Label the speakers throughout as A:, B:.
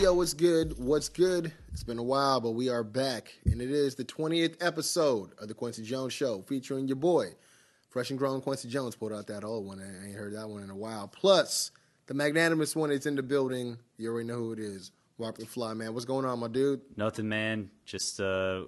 A: Yo, what's good? What's good? It's been a while, but we are back, and it is the 20th episode of the Kwency Jones Show, featuring your boy, fresh and grown Kwency Jones. Pulled out that old one. I ain't heard that one in a while. Plus, the magnanimous one is in the building. You already know who it is. Walk the fly, man. What's going on, my dude?
B: Nothing, man. Just uh,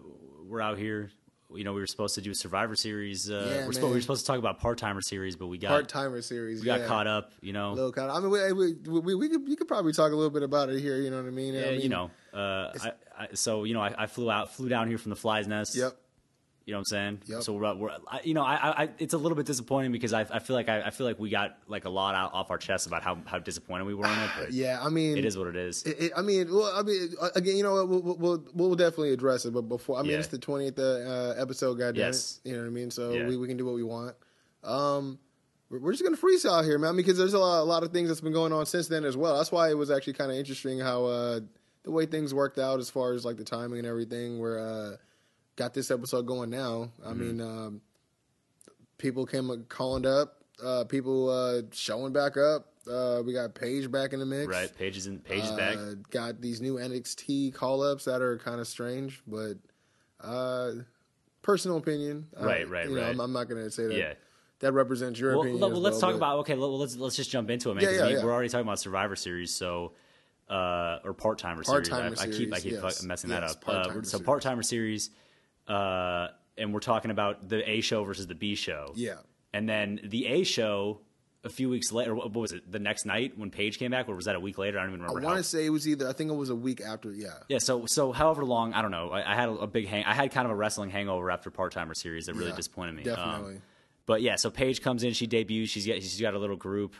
B: we're out here. You know, we were supposed to do a Survivor Series. Uh,
A: Yeah,
B: we're, supposed, we were supposed to talk about part timer series, but we got
A: Part timer series.
B: we got
A: yeah.
B: caught up. You know,
A: Little caught. I mean, we, we, we, we, could, we could probably talk a little bit about it here. You know what I mean?
B: yeah,
A: I mean,
B: you know. Uh, I, I, so you know, I, I flew out, flew down here from the Fly's Nest.
A: Yep.
B: You know what I'm saying?
A: Yep.
B: So we're, we're I, you know, I, I, I- it's a little bit disappointing because I, I feel like I, I feel like we got like a lot out off our chest about how, how disappointed we were in it. But
A: Yeah, I mean,
B: it is what it is.
A: It, it, I mean, well, I mean, uh, again, you know, we'll, we'll we'll definitely address it, but before, I mean,
B: Yeah.
A: it's the twentieth uh, episode, goddamn
B: Yes.
A: it, you know what I mean. So
B: Yeah.
A: we, we can do what we want. Um, we're, we're just gonna freestyle here, man, because there's a lot, a lot of things that's been going on since then as well. That's why it was actually kind of interesting how uh, the way things worked out as far as like the timing and everything. Where uh, got this episode going now. I
B: Mm-hmm.
A: mean, um, people came calling up, uh, people uh, showing back up. Uh, we got Paige back in the mix,
B: right? Paige is in Paige is back.
A: uh, got these new NXT call ups that are kind of strange, but uh, personal opinion. Uh,
B: Right, right,
A: know,
B: right.
A: I'm, I'm not going to say that.
B: Yeah.
A: That represents your
B: Well,
A: opinion.
B: well,
A: as
B: let's
A: well,
B: talk
A: but-
B: about okay. Well, let's let's just jump into it, man.
A: Yeah,
B: 'cause
A: yeah,
B: we,
A: yeah.
B: We're already talking about Survivor Series, so uh, or part timer series.
A: Part-timer
B: I, I keep I keep
A: yes.
B: messing
A: Yes,
B: that up. Uh, so
A: series.
B: part timer series, uh, and we're talking about the A show versus the B show.
A: Yeah.
B: and then the A show a few weeks later. What was it? The next night when Paige came back, or was that a week later? I don't even remember.
A: I
B: want
A: to say it was either. I think it was a week after. Yeah.
B: Yeah, so so however long, I don't know. I, I had a, a big hang. I had kind of a wrestling hangover after part timer series that really
A: Yeah,
B: disappointed me. Um,
A: definitely.
B: but yeah, so Paige comes in, she debuts. She's got she's got a little group.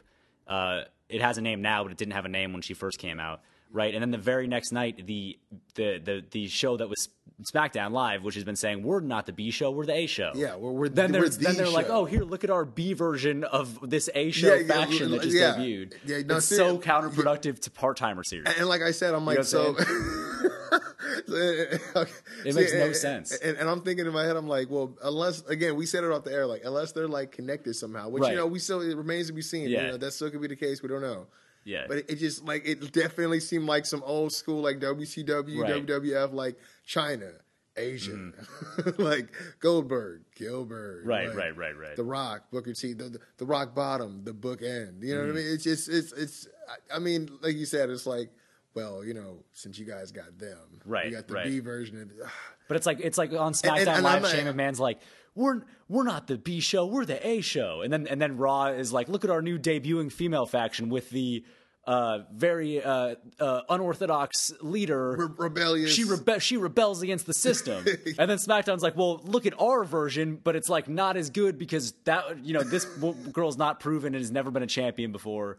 B: Uh, it has a name now, but it didn't have a name when she first came out, right? And then the very next night, the the the the show that was SmackDown Live, which has been saying we're not the B show, we're the A show.
A: Yeah, we're- we're-
B: then
A: we're
B: they're
A: the
B: then they're like, oh, here, look at our B version of this A show
A: Yeah, yeah,
B: faction that just
A: yeah.
B: debuted.
A: Yeah, no,
B: it's so counterproductive to part timer series.
A: And like I said, I'm like,
B: know
A: so.
B: what
A: it
B: makes no sense.
A: And, and I'm thinking in my head, I'm like, well, unless again, we said it off the air, like unless they're like connected somehow, which
B: Right.
A: you know, we still it remains to be seen.
B: Yeah.
A: You know, that still could be the case. We don't know.
B: Yeah.
A: But it, it just like it definitely seemed like some old school like WCW,
B: Right.
A: WWF, like Chyna, Asya, like Goldberg, Gillberg,
B: Mm-hmm. Right,
A: like,
B: right, right, right.
A: The Rock, Booker T, the, the, the Rock Bottom, the Book End. You know
B: Mm-hmm.
A: what I mean? It's just it's it's. I- mean, like you said, it's like. Well, you know, since you guys got them,
B: Right,
A: You got the
B: right.
A: B version. Of,
B: But it's like it's like on SmackDown
A: and- and
B: Live,
A: I'm-
B: Shane McMahon's like, we're we're not the B show, we're the A show, and then and then Raw is like, look at our new debuting female faction with the uh, very uh, uh, unorthodox leader.
A: Re- rebellious.
B: She rebe- she rebels against the system, and then SmackDown's like, well, look at our version, but it's like not as good because that you know this girl's not proven and has never been a champion before.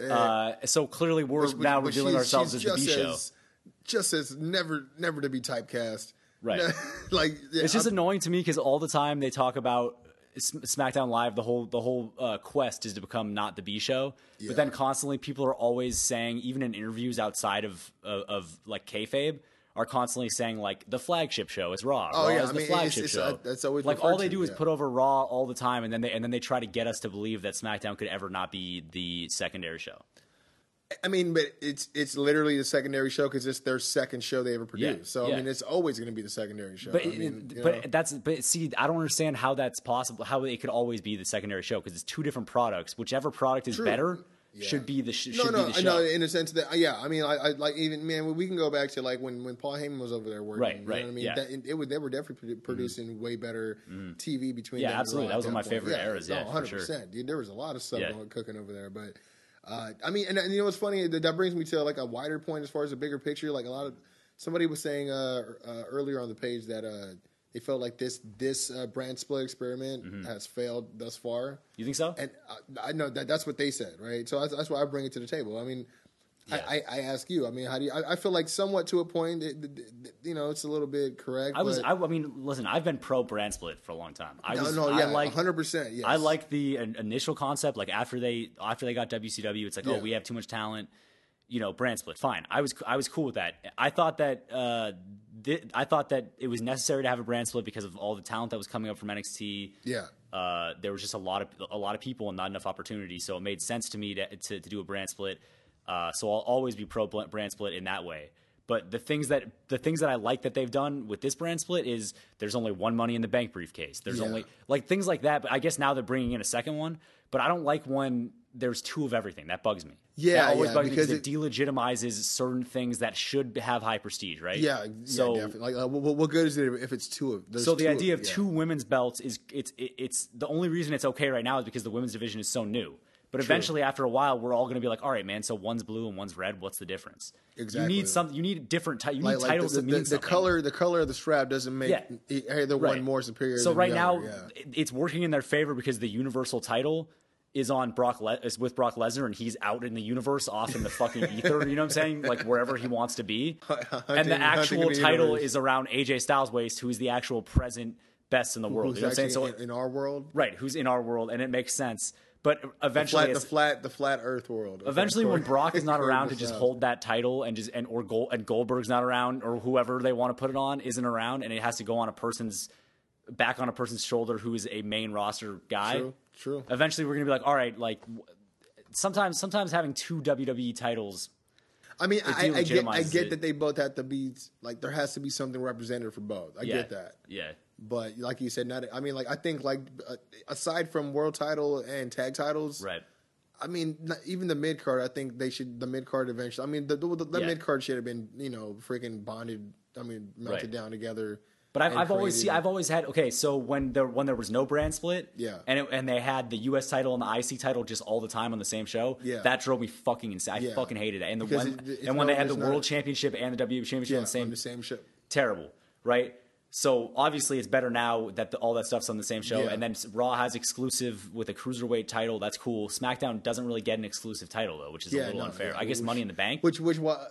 B: Uh, so clearly, we're
A: But-
B: now
A: but
B: revealing ourselves as the B show.
A: Just as never, never to be typecast.
B: Right.
A: like yeah,
B: It's just
A: I'm-
B: annoying to me because all the time they talk about SmackDown Live, the whole the whole uh, quest is to become not the B show. But then constantly people are always saying, even in interviews outside of of, of like kayfabe, are constantly saying like the flagship show is Raw.
A: Oh,
B: Raw
A: yeah, I
B: the
A: mean, it's-
B: flagship
A: it's,
B: show.
A: uh, that's always
B: like all they do is
A: yeah.
B: put over Raw all the time, and then they and then they try to get us to believe that SmackDown could ever not be the secondary show.
A: I mean, but it's it's literally the secondary show because it's their second show they ever produced.
B: Yeah,
A: So
B: yeah.
A: I mean, it's always going to be the secondary show.
B: But
A: I mean,
B: but
A: know.
B: that's but see, I don't understand how that's possible. How it could always be the secondary show because it's two different products. Whichever product is
A: True.
B: better
A: Yeah.
B: should be the sh-
A: no,
B: should
A: no,
B: be the
A: know in a sense that yeah, I mean, I, I like even man, we can go back to like when when Paul Heyman was over there working.
B: Right,
A: you
B: right,
A: Know what I mean,
B: yeah.
A: that, it, was they were definitely produ- mm-hmm. producing way better mm-hmm. TV between.
B: Yeah, absolutely. That was one of my favorite eras, yeah, for oh,
A: hundred
B: sure.
A: percent. Dude, there was a lot of stuff cooking over there, but. Uh, I mean, and, and you know what's funny? That, that brings me to like a wider point as far as a bigger picture. Like a lot of somebody was saying uh, uh, earlier on the page that uh, they felt like this this uh, brand split experiment
B: Mm-hmm.
A: has failed thus far.
B: You think so?
A: And I, I know that that's what they said, right? So that's, that's why I bring it to the table. I mean,
B: Yeah.
A: I, I, ask you. I mean, how do you? I, I feel like somewhat to a point. It, it- it- you know, it's a little bit correct.
B: I was. I, I mean, listen. I've been pro brand split for a long time. I
A: no,
B: was.
A: no, yeah,
B: like.
A: hundred percent. Yes,
B: I like the in- initial concept. Like after they after they got WCW, it's like,
A: Yeah.
B: oh, we have too much talent. You know, brand split. Fine. I was I was cool with that. I thought that uh, thi- I thought that it was necessary to have a brand split because of all the talent that was coming up from NXT.
A: Yeah.
B: Uh, there was just a lot of a lot of people and not enough opportunity. So it made sense to me to to, to do a brand split. Uh, so I'll always be pro brand split in that way. But the things that the things that I like that they've done with this brand split is there's only one Money in the Bank briefcase. There's
A: Yeah.
B: only like things like that. But I guess now they're bringing in a second one. But I don't like when there's two of everything. That bugs me.
A: Yeah,
B: that always
A: yeah,
B: bugs me
A: because
B: because it, delegitimizes certain things that should have high prestige, right?
A: Yeah,
B: So
A: yeah, definitely. Like, uh, what, what good is it if it's two of? there's
B: so the idea of
A: yeah.
B: two women's belts is it's it, it's the only reason it's okay right now is because the women's division is so new. But eventually, after a while, we're all going to be like, all right, man. So one's blue and one's red. What's the difference?
A: Exactly.
B: You need some. You need different. Ti- you
A: like,
B: need
A: like
B: titles
A: the, the,
B: mean
A: the
B: something.
A: color, the color of the strap doesn't make
B: Yeah.
A: either
B: Right.
A: one more superior.
B: So right
A: the
B: now,
A: yeah.
B: it's working in their favor because the Universal title is on Brock Le- is with Brock Lesnar and he's out in the universe, off in the fucking ether. You know what I'm saying? Like wherever he wants to be. and the actual
A: the
B: title
A: universe.
B: is around AJ Styles' waist, who is the actual present best in the world.
A: who's
B: you know what I'm saying? So
A: in, in our world,
B: right, who's in our world, and it makes sense. But eventually,
A: the
B: it's-
A: flat, the flat Earth world.
B: Eventually, when Brock is not around to just hold that title, and just and or Gold, and Goldberg's not around, or whoever they want to put it on isn't around, and it has to go on a person's back on a person's shoulder who is a main roster guy.
A: True, true.
B: Eventually, we're gonna be like, all right, like sometimes sometimes having two WWE titles.
A: I mean, I, I get, I get
B: it.
A: that they both have to be like there has to be something represented for both. I
B: Yeah,
A: get that,
B: Yeah,
A: but like you said, not. I mean, like I think like uh, aside from world title and tag titles,
B: right.
A: I mean, not, even the mid card. I think they should the mid card eventually. I mean, the the, the
B: Yeah.
A: mid card should have been you know freaking bonded. I mean, melted
B: Right.
A: down together.
B: But I've, I've always see, I've always had okay. So when there when there was no brand split,
A: Yeah.
B: and it, and they had the U.S. title and the IC title just all the time on the same show,
A: Yeah.
B: that drove me fucking insane. I
A: Yeah.
B: fucking hated it. And the
A: Because
B: when
A: it-
B: and when they had the
A: not-
B: World Championship and the WWE Championship
A: yeah,
B: on the same
A: on the same show.
B: terrible, right? So obviously it's better now that the, all that stuff's on the same show,
A: Yeah.
B: and then Raw has exclusive with a cruiserweight title. That's cool. SmackDown doesn't really get an exclusive title though, which is a little
A: no,
B: unfair.
A: yeah,
B: I guess
A: which-
B: Money in the Bank.
A: Which which well,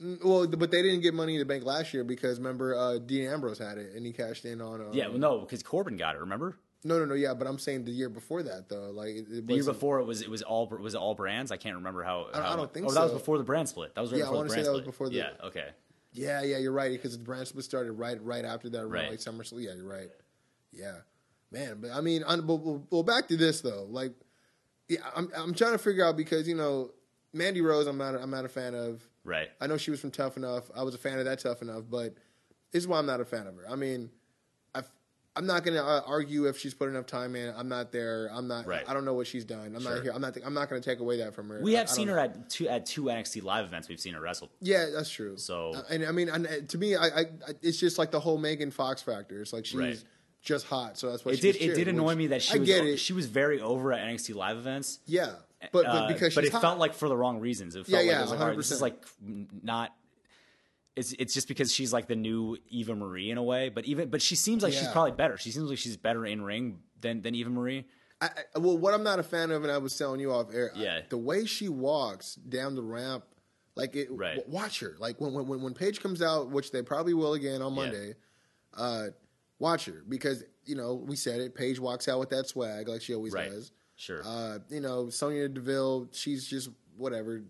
A: but they didn't get money in the bank last year because remember uh, Dean Ambrose had it and he cashed in on. Uh,
B: yeah, well, no, because Corbin got it. Remember
A: no, no, no, yeah. But I'm saying the year before that though, like
B: the year before it was it was all was it all brands. I can't remember how.
A: I- I don't think
B: Oh, that was before the brand split. That was right
A: Yeah, I
B: before the
A: wanna say
B: brand
A: that was
B: split.
A: before the-
B: Yeah. Okay.
A: Yeah, yeah, you're right because the brand split started right right after that,
B: Right.
A: right. like SummerSlam. Yeah, you're right. Yeah, man. But I mean, un- but, well, back to this though. Like, yeah, I'm I'm trying to figure out because you know Mandy Rose, I'm not I'm not a fan of.
B: Right.
A: I know she was from Tough Enough. I was a fan of that Tough Enough, but this is why I'm not a fan of her. I mean, I'm not going to uh, argue if she's put enough time in. I'm not there. I'm not.
B: Right.
A: I don't know what she's done. I'm
B: Sure.
A: not here. I'm not. I'm not going to take away that from her.
B: We have
A: I
B: seen
A: don't
B: her
A: know.
B: at two at two NXT live events. We've seen her wrestle.
A: Yeah, that's true.
B: So-
A: Uh, and I mean, and, uh, to me, I, I, I, it's just like the whole Megan Fox factor. It's like she's
B: Right.
A: just hot, so that's what
B: It did. It did annoy me that she
A: I
B: was
A: get it.
B: she was very over at NXT live events.
A: yeah, but, but
B: Uh,
A: because
B: but it
A: hot.
B: felt like for the wrong reasons. It felt
A: Yeah,
B: like
A: yeah,
B: it was like, all right, this is
A: 100%.
B: like not. It's it's just because she's like the new Eva Marie in a way, but even but she seems like she's probably better. She seems like she's better in ring than than Eva Marie.
A: I, I, well, what I'm not a fan of, and I was telling you off air,
B: Yeah.
A: the way she walks down the ramp, like it.
B: Right.
A: w- watch her. Like when when when Paige comes out, which they probably will again on
B: Yeah.
A: Monday. Uh, watch her because you know we said it. Paige walks out with that swag like she always
B: Right.
A: does.
B: Sure.
A: Uh, you know, Sonya Deville, she's just whatever.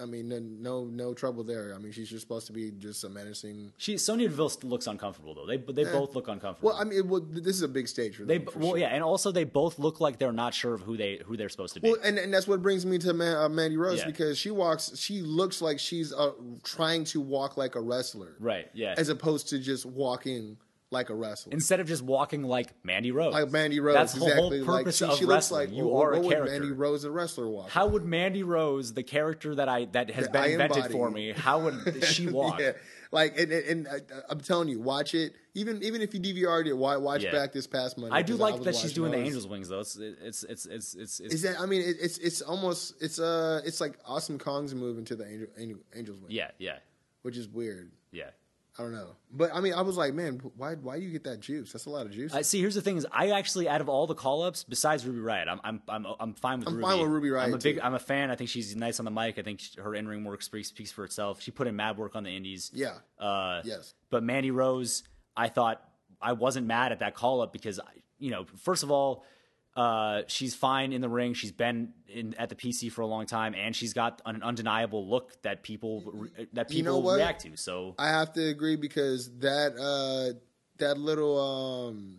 A: I mean, no, no, trouble there. I mean, she's just supposed to be just a menacing.
B: she Sonya Deville looks uncomfortable though. They they both look uncomfortable.
A: Well, I mean, well, this is a big stage for
B: they
A: them. for
B: well
A: sure.
B: yeah, and also they both look like they're not sure of who they who they're supposed to be.
A: Well, and, and that's what brings me to Man, uh, Mandy Rose
B: Yeah.
A: because she walks, she looks like she's uh, trying to walk like a wrestler,
B: right? Yeah.
A: As opposed to just walking like a wrestler.
B: Instead of just walking like Mandy Rose,
A: like Mandy Rose,
B: That's the
A: exactly.
B: whole purpose
A: like, she,
B: of
A: she looks like
B: you
A: well,
B: are
A: what
B: a
A: would
B: character.
A: Mandy Rose, a wrestler, walk?
B: How would Mandy Rose, the character that I that has
A: That
B: been
A: I
B: invented for me, how would she walk?
A: yeah, like and, and, and uh, I'm telling you, watch it. Even even if you DVR'd it, why watch
B: Yeah.
A: back this past Monday?
B: I do like
A: was
B: that she's doing the. Angels Wings though. It's it's it's it's it's, it's
A: Is that? I mean, it, it's it's almost it's uh it's like Awesome Kong's move into the Angel, Angel Angels wings.
B: yeah yeah
A: which is weird.
B: yeah.
A: I don't know. But I mean, I was like, man, why why do you get that juice? That's a lot of juice.
B: I see. Here's the thing: is I actually, out of all the call ups, besides Ruby Riott, I'm I'm I'm, I'm fine with.
A: I'm
B: Ruby.
A: fine with Ruby Riott,
B: I'm a big.
A: too.
B: I'm a fan. I think she's nice on the mic. I think she- her in ring work speaks, speaks for itself. She put in mad work on the Indies.
A: yeah.
B: Uh,
A: yes.
B: But Mandy Rose, I thought I wasn't mad at that call up because, I- you know, first of all, uh, she's fine in the ring. She's been in at the PC for a long time, and she's got an undeniable look that people re- that
A: You know
B: people react to. So
A: I have to agree because that uh that little um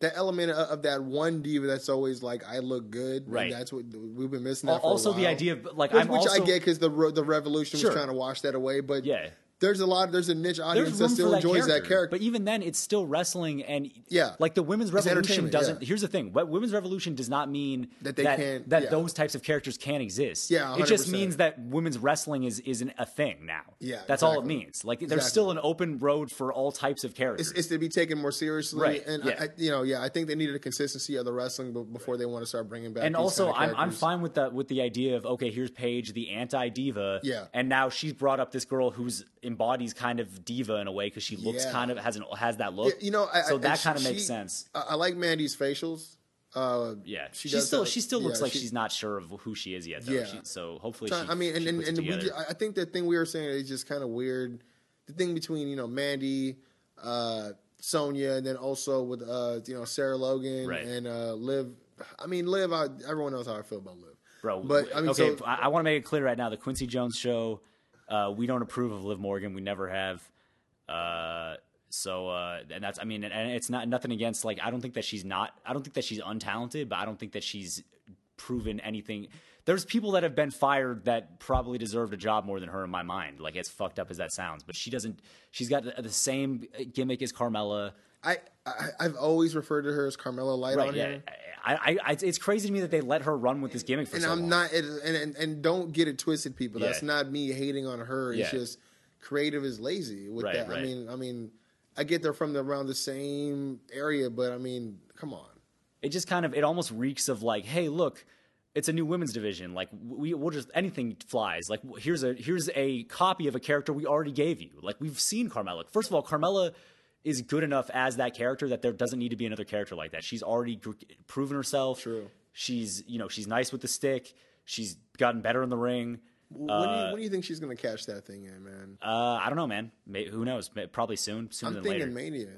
A: that element of, of that one diva that's always like I look good. and
B: Right.
A: that's what we've been missing. That for a
B: also the idea of like
A: which, which
B: also
A: I get because the the revolution
B: Sure.
A: was trying to wash that away. But
B: Yeah.
A: There's a lot. There's a niche audience that still
B: that
A: enjoys
B: character.
A: that character.
B: But even then, it's still wrestling, and
A: Yeah.
B: like the women's
A: It's
B: revolution doesn't.
A: yeah.
B: Here's the thing: what women's revolution does not mean
A: That they
B: that,
A: can't-
B: that
A: yeah.
B: those types of characters can't exist.
A: Yeah,
B: it just means that women's wrestling is isn't a thing now.
A: Yeah,
B: that's all it means. Like there's
A: Exactly.
B: still an open road for all types of characters.
A: it's, it's to be taken more seriously,
B: Right,
A: and
B: yeah.
A: I, you know, yeah, I think they needed a consistency of the wrestling be- before they want to start bringing back.
B: and also,
A: kind of
B: I'm I'm fine with that with the idea of okay, here's Paige, the anti diva,
A: Yeah.
B: and now she's brought up this girl who's embodies kind of diva in a way because she looks
A: Yeah.
B: kind of has an has that look.
A: You know, I,
B: so
A: I-
B: that
A: she-
B: kind of makes
A: she-
B: sense.
A: I, I like Mandy's facials. Uh,
B: Yeah,
A: she
B: she, still
A: that-
B: she still looks
A: yeah,
B: like
A: she-
B: she's not sure of who she is yet. Though.
A: Yeah.
B: So hopefully,
A: So,
B: she,
A: I mean, and and, and we. I think the thing we were saying is just kind of weird. The thing between you know Mandy, uh, Sonya, and then also with uh, you know Sarah Logan
B: Right.
A: and uh, Liv. I mean, Liv. I, everyone knows how I feel about Liv.
B: bro.
A: but I mean,
B: okay,
A: so-
B: I, I want to make it clear right now: the Kwency Jones show. Uh, we don't approve of Liv Morgan. We never have. Uh, so uh, and that's I mean, and, it's not nothing against like I don't think that she's not. I don't think that she's untalented, but I don't think that she's proven anything. There's people that have been fired that probably deserved a job more than her in my mind. Like as fucked up as that sounds, but she doesn't. She's got the, the same gimmick as Carmella.
A: I, I I've always referred to her as Carmella Light
B: Right?
A: on
B: Yeah.
A: here.
B: I, I, it's crazy to me that they let her run with this gimmick for
A: And
B: so
A: I'm
B: long.
A: not, and, and and don't get it twisted, people. That's
B: Yeah.
A: not me hating on her. It's
B: Yeah.
A: just creative is lazy with
B: Right,
A: that. I mean, I mean, I get they're from the, around the same area, but I mean, come on.
B: it just kind of it almost reeks of like hey look it's a new women's division like we we'll just anything flies like here's a here's a copy of a character we already gave you like we've seen carmella first of all carmella is good enough as that character that there doesn't need to be another character like that she's already gr- proven herself
A: True.
B: she's you know she's nice with the stick she's gotten better in the ring
A: when, do you, when do you think she's going to catch that thing in, man?
B: uh i don't know man May, who knows May- probably soon sooner
A: I'm
B: than
A: thinking
B: later
A: Mania.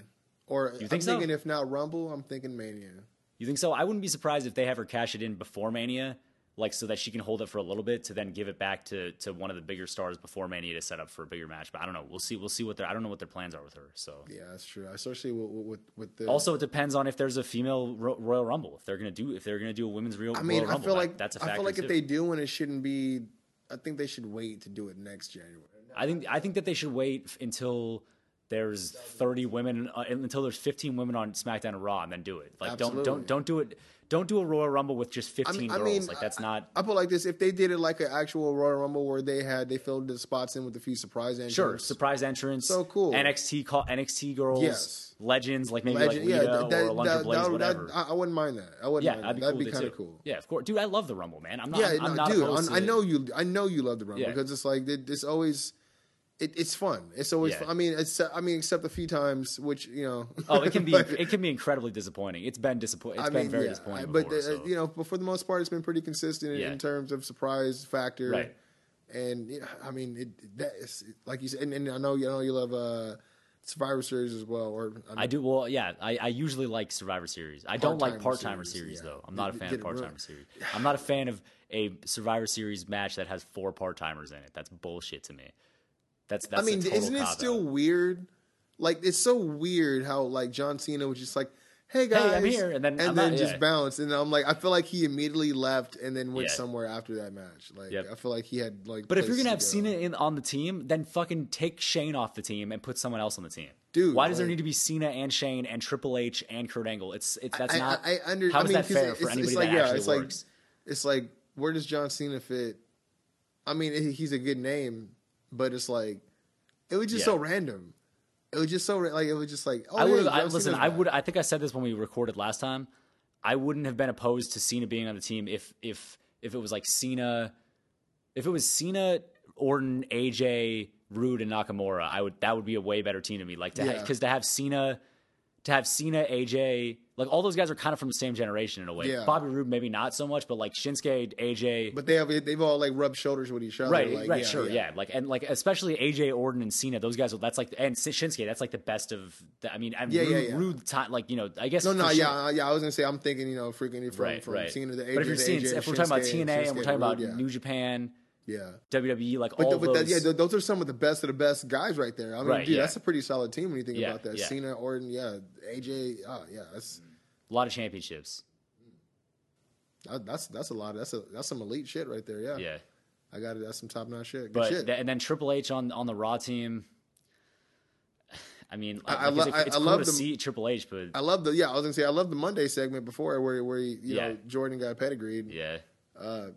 A: Or
B: You
A: I'm
B: think so?
A: thinking if not Rumble, I'm thinking Mania.
B: You think so? I wouldn't be surprised if they have her cash it in before Mania, like so that she can hold it for a little bit to then give it back to to one of the bigger stars before Mania to set up for a bigger match. But I don't know. We'll see. We'll see what their I don't know what their plans are with her. So
A: Yeah, that's true. Especially with with, with the.
B: also it depends on if there's a female Ro- Royal Rumble. If they're gonna do if they're gonna do a women's Real
A: I mean,
B: Royal
A: I
B: Rumble,
A: feel
B: that-
A: like
B: that's a factor
A: I feel like
B: too.
A: if they do one, it shouldn't be. I think they should wait to do it next January.
B: I think I think that they should wait until there's 30 women uh, until there's 15 women on SmackDown and Raw and then do it. Like don't don't don't do it. Don't do a Royal Rumble with just 15
A: I
B: girls.
A: mean,
B: like that's not.
A: I put it like this: if they did it like an actual Royal Rumble where they had they filled the spots in with a few surprise entrants,
B: Sure, surprise entrance.
A: So cool.
B: NXT call NXT girls,
A: Yes.
B: legends like maybe
A: Legend,
B: like
A: yeah,
B: Lita
A: that,
B: or
A: that,
B: Alundra
A: that,
B: Blaze,
A: that-
B: whatever.
A: I, I wouldn't mind that. I wouldn't
B: yeah,
A: mind
B: that'd be
A: that.
B: cool.
A: That'd be kind of cool.
B: Yeah, of course, dude. I love the Rumble, man. I'm not.
A: Yeah,
B: I'm, I'm not
A: dude, I, I know you. I know you love the Rumble
B: Yeah.
A: because it's like it, it's always. It, it's fun. It's always.
B: Yeah.
A: Fun. I mean, it's. I mean, except a few times, which you know.
B: Oh, it can be.
A: like,
B: it can be incredibly disappointing. It's been disappointing. It's
A: I
B: been
A: mean,
B: very
A: yeah,
B: disappointing.
A: I- but
B: before,
A: uh,
B: so.
A: you know, but for the most part, it's been pretty consistent in,
B: Yeah.
A: in terms of surprise factor.
B: Right.
A: And you know, I mean, it, that is like you said, and, and I know you know you love uh, Survivor Series as well. Or
B: I do well. Yeah, I, I usually like Survivor Series. I don't like
A: Part-timer series,
B: series,
A: yeah.
B: though. I'm not a fan of part timer series. I'm not a fan of a Survivor Series match that has four part timers in it. That's bullshit to me. That's that's.
A: I mean, isn't it still weird? Like it's so weird how like John Cena was just like, "Hey guys,
B: I'm here," and then
A: and
B: I'm
A: then
B: not-
A: just
B: yeah.
A: bounced, and I'm like, I feel like he immediately left and then went
B: Yeah.
A: somewhere after that match. Like
B: Yep.
A: I feel like he had like.
B: But if you're gonna have
A: to
B: Cena in on the team, then fucking take Shane off the team and put someone else on the team.
A: Dude,
B: why does there need to be Cena and Shane and Triple H and Kurt Angle? It's it's that's
A: I,
B: not.
A: I, I under,
B: how
A: I mean,
B: that fair
A: it's,
B: for
A: it's
B: anybody
A: like,
B: that
A: yeah,
B: actually
A: it's
B: works?
A: like it's like where does John Cena fit? I mean, he's a good name, but it's like it was just
B: Yeah.
A: so random. It was just so like it was just like oh,
B: I would
A: John
B: I, listen. I would. I think I said this when we recorded last time. I wouldn't have been opposed to Cena being on the team if if if it was like Cena, if it was Cena, Orton, AJ, Roode and Nakamura, I would that would be a way better team to me. Like to
A: Yeah.
B: because to have Cena, to have Cena, AJ, like all those guys are kind of from the same generation in a way.
A: Yeah.
B: Bobby Roode maybe not so much, but like Shinsuke, AJ,
A: But they have they've all like rubbed shoulders with each other.
B: right,
A: like,
B: right,
A: yeah,
B: sure, yeah. like and like especially AJ Orton and Cena, those guys. That's like and Shinsuke, that's like the best of. The, I mean, I'm
A: Yeah,
B: Roode,
A: yeah, yeah.
B: Roode time, like you know, I guess
A: No, no,
B: sure-
A: yeah, uh, yeah. I was gonna say I'm thinking, you know, freaking from
B: right,
A: from
B: right.
A: Cena to AJ.
B: but if you're seeing, if we're talking about TNA and we're
A: Shinsuke
B: talking about
A: Roode, yeah.
B: New Japan,
A: yeah.
B: WWE, like
A: But,
B: all
A: but
B: those.
A: that, yeah, those are some of the best of the best guys right there. I mean,
B: Right,
A: dude,
B: yeah.
A: that's a pretty solid team when you think
B: Yeah,
A: about that.
B: yeah.
A: Cena, Orton, yeah, AJ, oh, ah, yeah, that's
B: a lot of championships. Mm.
A: that, that's that's a lot. That's a that's some elite shit right there. Yeah,
B: Yeah.
A: I got it. That's some top notch shit. Good
B: But
A: shit.
B: th- and then Triple H on on the Raw team. I mean,
A: I-
B: like,
A: I
B: it's,
A: lo-
B: it's
A: I- I
B: cool
A: love
B: to
A: the-
B: see Triple H, but
A: I love the yeah. I was gonna say I love the Monday segment before where where he, you
B: Yeah.
A: know Jordan got pedigreed.
B: yeah, uh,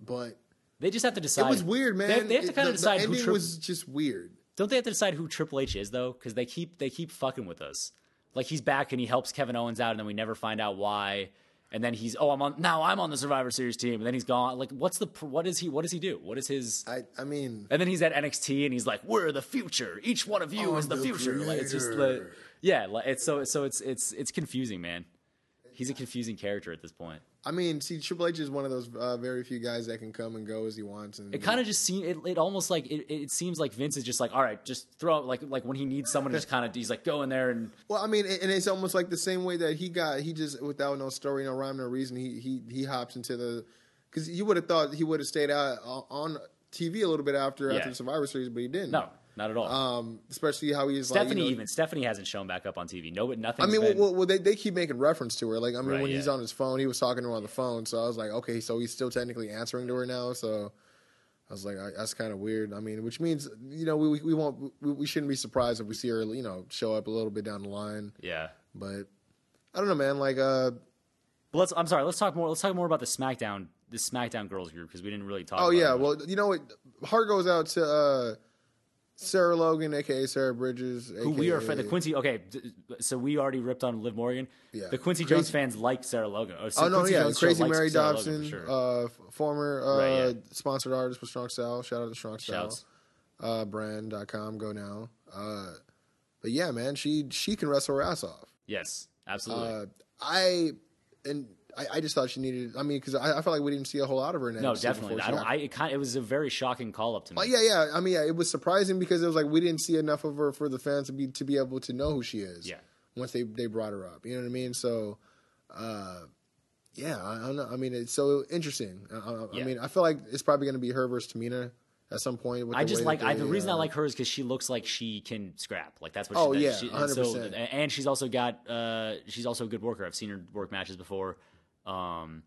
A: But
B: they just have to decide.
A: it was weird, man.
B: They, they have to
A: It-
B: kind
A: the,
B: of decide
A: the
B: who. Tri-
A: was just weird.
B: don't they have to decide who Triple H is though? Because they keep they keep fucking with us. Like he's back and he helps Kevin Owens out, and then we never find out why. And then he's oh I'm on now I'm on the Survivor Series team, and then he's gone. Like what's the what is he what does he do? What is his?
A: I I mean,
B: And then he's at NXT and he's like, "We're the future. Each one of you
A: I'm
B: is the,
A: the
B: future." Like it's just
A: creator.
B: like, yeah, like, it's so so it's it's it's confusing, man. He's a confusing character at this point.
A: I mean, see, Triple H is one of those uh, very few guys that can come and go as he wants. And
B: It kind of just seems it, it almost like it, it seems like Vince is just like, all right, just throw like like when he needs someone just kind of he's like go in there and
A: Well, I mean, and it's almost like the same way that he got. He just without no story, no rhyme, no reason. He he he hops into the because you would have thought he would have stayed out uh, on TV a little bit after
B: Yeah.
A: after the Survivor Series, but he didn't.
B: no, not at all.
A: um, especially how he's
B: Stephanie
A: like, you know,
B: even Stephanie hasn't shown back up on TV. No, but nothing.
A: I mean, well, well, well, they, they keep making reference to her. Like, I mean,
B: Right,
A: when he's on his phone, he was talking to her on the phone. So I was like, okay, so he's still technically answering to her now. So I was like, I, that's kind of weird. I mean, which means, you know, we we, won't we, we shouldn't be surprised if we see her, you know, show up a little bit down the line.
B: yeah.
A: But I don't know, man. Like, uh,
B: But let's. I'm sorry. Let's talk more. Let's talk more about the SmackDown the SmackDown girls group because we didn't really talk.
A: oh yeah, well, you know what? Heart goes out to uh, Sarah Logan, aka Sarah Bridges,
B: who we are
A: aka
B: for the Kwency. Okay, d- so we already ripped on Liv Morgan.
A: Yeah.
B: The Kwency
A: Crazy-
B: Jones fans like Sarah Logan. Or, so
A: Oh no,
B: Kwency
A: yeah,
B: Jones
A: Crazy Mary Dobson,
B: sure.
A: uh, former uh,
B: Right, yeah.
A: sponsored artist with Strong Style. Shout out to Strong Style. Uh, brand.com, go now. Uh, but yeah, man, she she can wrestle her ass off.
B: Yes, absolutely.
A: Uh, I and I, I just thought she needed. I mean, because I, I felt like we didn't see a whole lot of her in
B: no, definitely. I don't. I it kind. It was a very shocking call up to me.
A: Well, yeah, yeah. I mean, yeah, it was surprising because it was like we didn't see enough of her for the fans to be to be able to know who she is.
B: Yeah.
A: Once they they brought her up, you know what I mean. So, uh, yeah, I, I don't know. I mean, it's so interesting. I, I,
B: Yeah.
A: I mean, I feel like it's probably going to be her versus Tamina at some point. With
B: I just like
A: that
B: I,
A: they,
B: the reason I
A: uh,
B: like her is because she looks like she can scrap. Like that's what.
A: Oh,
B: she
A: yeah,
B: does. She, and,
A: 100%.
B: and she's also got. Uh, she's also a good worker. I've seen her work matches before. Um,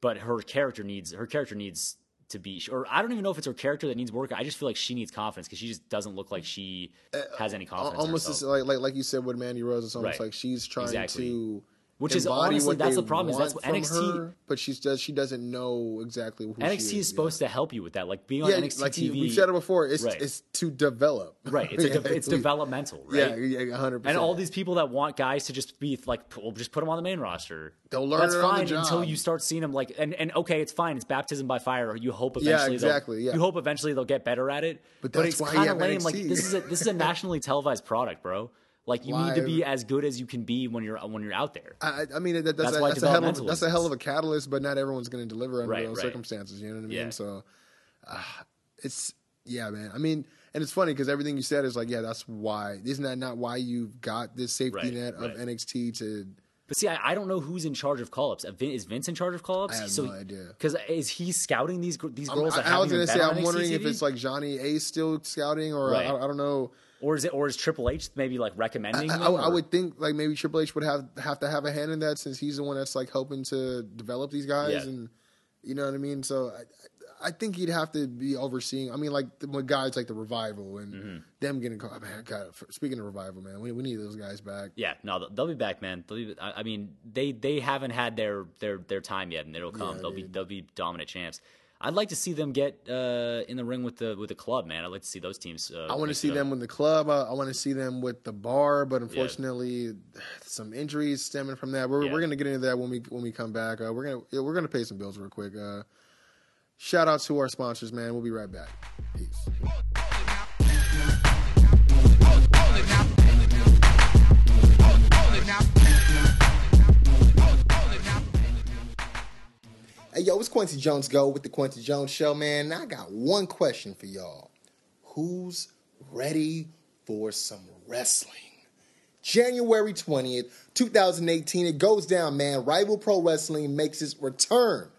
B: but her character needs her character needs to be, or I don't even know if it's her character that needs work. I just feel like she needs confidence because she just doesn't look like she has any confidence.
A: Uh, almost like, like like you said with Mandy Rose. It's almost
B: Right.
A: like she's trying
B: Exactly.
A: to.
B: Which is honestly- that's the problem, is that's what NXT
A: her, but she's does she doesn't know exactly who
B: NXT
A: she
B: is,
A: is,
B: supposed to help you with that. Like being on
A: yeah,
B: NXT
A: like
B: TV,
A: we've said it before. It's
B: Right.
A: it's to develop.
B: right? It's a de-
A: Yeah,
B: it's developmental,
A: Yeah,
B: right?
A: yeah, hundred
B: And
A: percent.
B: And all these people that want guys to just be like, well, just put them on the main roster.
A: They'll learn
B: That's
A: it on the
B: fine
A: job.
B: until you start seeing them like, and, and okay, it's fine. It's baptism by fire. You hope
A: Yeah,
B: eventually, they'll-
A: exactly, yeah.
B: You hope eventually they'll get better at it.
A: But
B: But,
A: that's
B: it's kind of lame. Like this is a this is a nationally televised product, bro. Like you need to be as good as you can be when you're when you're out there.
A: I, I mean, that, that's,
B: That's
A: a, that's, a hell of, that's a hell of a catalyst, but not everyone's going to deliver under
B: Right,
A: those
B: right.
A: circumstances. You know what I mean?
B: Yeah.
A: So, uh, it's yeah, man. I mean, and it's funny because everything you said is like, yeah, that's why. Isn't that not why you've got this safety
B: Right,
A: net of. NXT to?
B: But see, I, I don't know who's in charge of call ups. Is Vince in charge of call ups?
A: I have no idea.
B: Because is he scouting these these girls?
A: I, I was going to say, I'm wondering if it's like Johnny Ace still scouting, or
B: Right.
A: I, I don't know.
B: Or is it or is Triple H maybe like recommending?
A: I, I, I would think like maybe Triple H would have have to have a hand in that since he's the one that's like helping to develop these guys,
B: Yeah.
A: and you know what I mean. So I, I think he'd have to be overseeing. I mean, like the, when guys like the revival and
B: Mm-hmm.
A: them getting caught. Man, God, speaking of revival, man, we, we need those guys back.
B: Yeah, no, they'll- be back, man. They'll be, I I mean, they they haven't had their their their time yet, and it'll come.
A: Yeah,
B: they'll be they'll be dominant champs. I'd like to see them get uh, in the ring with the with the club, man. I'd like to see those teams. Uh,
A: I want to see them with the club. I, I want to see them with the bar, but unfortunately, some injuries stemming from that. We're,
B: Yeah.
A: we're going to get into that when we when we come back. Uh, we're gonna we're gonna pay some bills real quick. Uh, shout out to our sponsors, man. We'll be right back. Peace. Hey, yo, it's Kwency Jones Go with the Kwency Jones Show, man. I got one question for y'all. Who's ready for some wrestling? January 20th, 2018, it goes down, man. Rival Pro Wrestling makes its return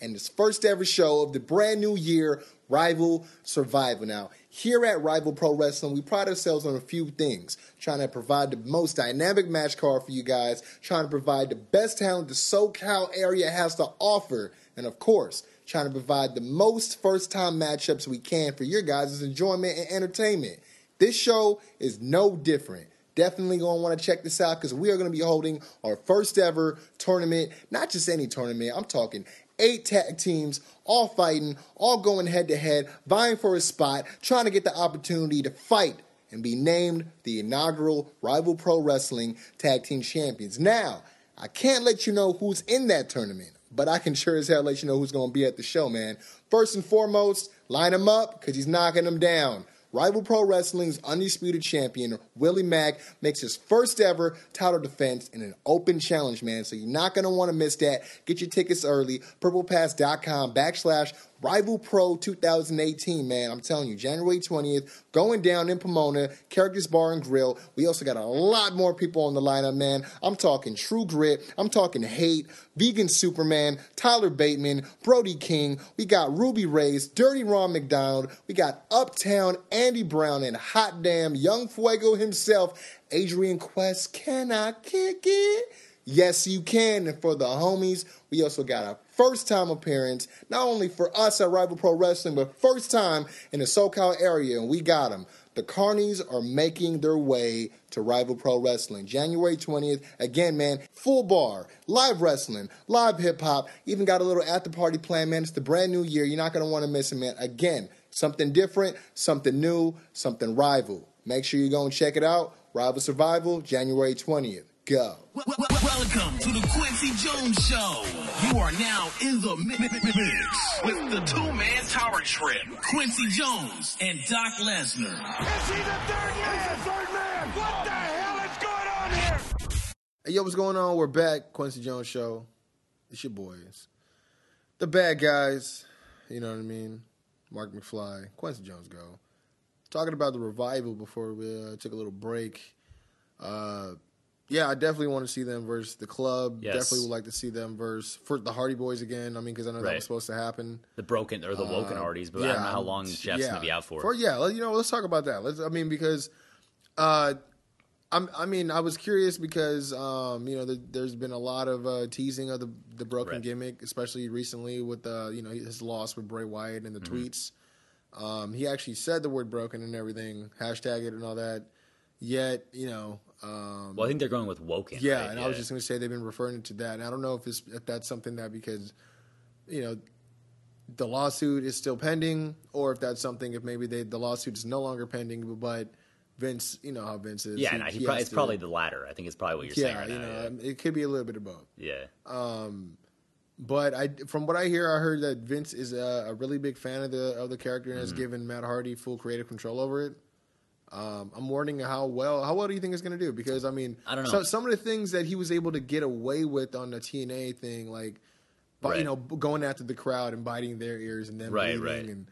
A: and its first ever show of the brand new year, Rival Survival. Now, here at Rival Pro Wrestling, we pride ourselves on a few things. Trying to provide the most dynamic match card for you guys, trying to provide the best talent the SoCal area has to offer, and of course, trying to provide the most first time matchups we can for your guys' enjoyment and entertainment. This show is no different. Definitely going to want to check this out because we are going to be holding our first ever tournament. Not just any tournament, I'm talking eight tag teams, all fighting, all going head to head, vying for a spot, trying to get the opportunity to fight and be named the inaugural Rival Pro Wrestling Tag Team Champions. Now, I can't let you know who's in that tournament, but I can sure as hell let you know who's going to be at the show, man. First and foremost, line him up because he's knocking them down. Rival Pro Wrestling's undisputed champion, Willie Mack, makes his first ever title defense in an open challenge, man. So you're not going to want to miss that. Get your tickets early. PurplePass.com backslash Rival Pro 2018, man. I'm telling you, January 20th, going down in Pomona, Characters Bar and Grill. We also got a lot more people on the lineup, man. I'm talking True Grit. I'm talking Hate, Vegan Superman, Tyler Bateman, Brody King. We got Ruby Raze, Dirty Ron McDonald. We got Uptown, Andy Brown, and Hot Damn Young Fuego himself, Adrian Quest. Can I kick it? Yes, you can. And for the homies, we also got a first time appearance, not only for us at Rival Pro Wrestling, but first time in the SoCal area, and we got them. The Carnies are making their way to Rival Pro Wrestling. January 20th, again, man, full bar, live wrestling, live hip hop, even got a little after party plan, man. It's the brand new year. You're not going to want to miss it, man. Again, something different, something new, something rival. Make sure you go and check it out. Rival Survival, January 20th. Go.
C: Wel- wel- wel- Welcome to the Kwency Jones Show. You are now in the mi- mi- mi- mix with the two-man tower trip, Kwency Jones and Doc Lesnar.
D: Is he the third man? the third man. What the hell is going on here?
A: Hey, yo, what's going on? We're back. Kwency Jones Show. It's your boys. The bad guys. You know what I mean? Marc McFly. Kwency Jones Go. Talking about the revival before we uh, took a little break. Uh, yeah, I definitely want to see them versus the club.
B: Yes.
A: Definitely would like to see them versus for the Hardy Boys again. I mean, because I know that was supposed to happen.
B: The broken or the woken Hardys, but I don't know how long Jeff's
A: yeah.
B: gonna be out for.
A: For yeah, you know, let's talk about that. Let's. I mean, because, uh, I'm. I mean, I was curious because, um, you know, the, there's been a lot of uh, teasing of the the broken
B: Right.
A: gimmick, especially recently with uh, you know, his loss with Bray Wyatt and the
B: Mm-hmm.
A: tweets. Um, he actually said the word broken and everything, hashtag it and all that. Yet, you know, um,
B: Well, I think they're going with woken.
A: yeah,
B: right?
A: and I was just going to say they've been referring to that. And I don't know if, it's, if that's something that because, you know, the lawsuit is still pending, or if that's something if maybe they, the lawsuit is no longer pending, but Vince, you know how Vince is.
B: yeah. No, he
A: he
B: probably,
A: has
B: it's
A: to-
B: probably the latter. I think it's probably what you're saying
A: yeah,
B: right
A: you
B: now.
A: know,
B: yeah.
A: um, it could be a little bit of both.
B: yeah.
A: But I, from what I hear, I heard that Vince is a, a really big fan of the of the character and has
B: Mm-hmm.
A: given Matt Hardy full creative control over it. Um, I'm wondering how well how well do you think it's going to do? Because I mean,
B: I don't know.
A: So, some of the things that he was able to get away with on the TNA thing, like, but
B: Right.
A: you know, going after the crowd and biting their ears and then
B: Right,
A: bleeding
B: right.
A: and.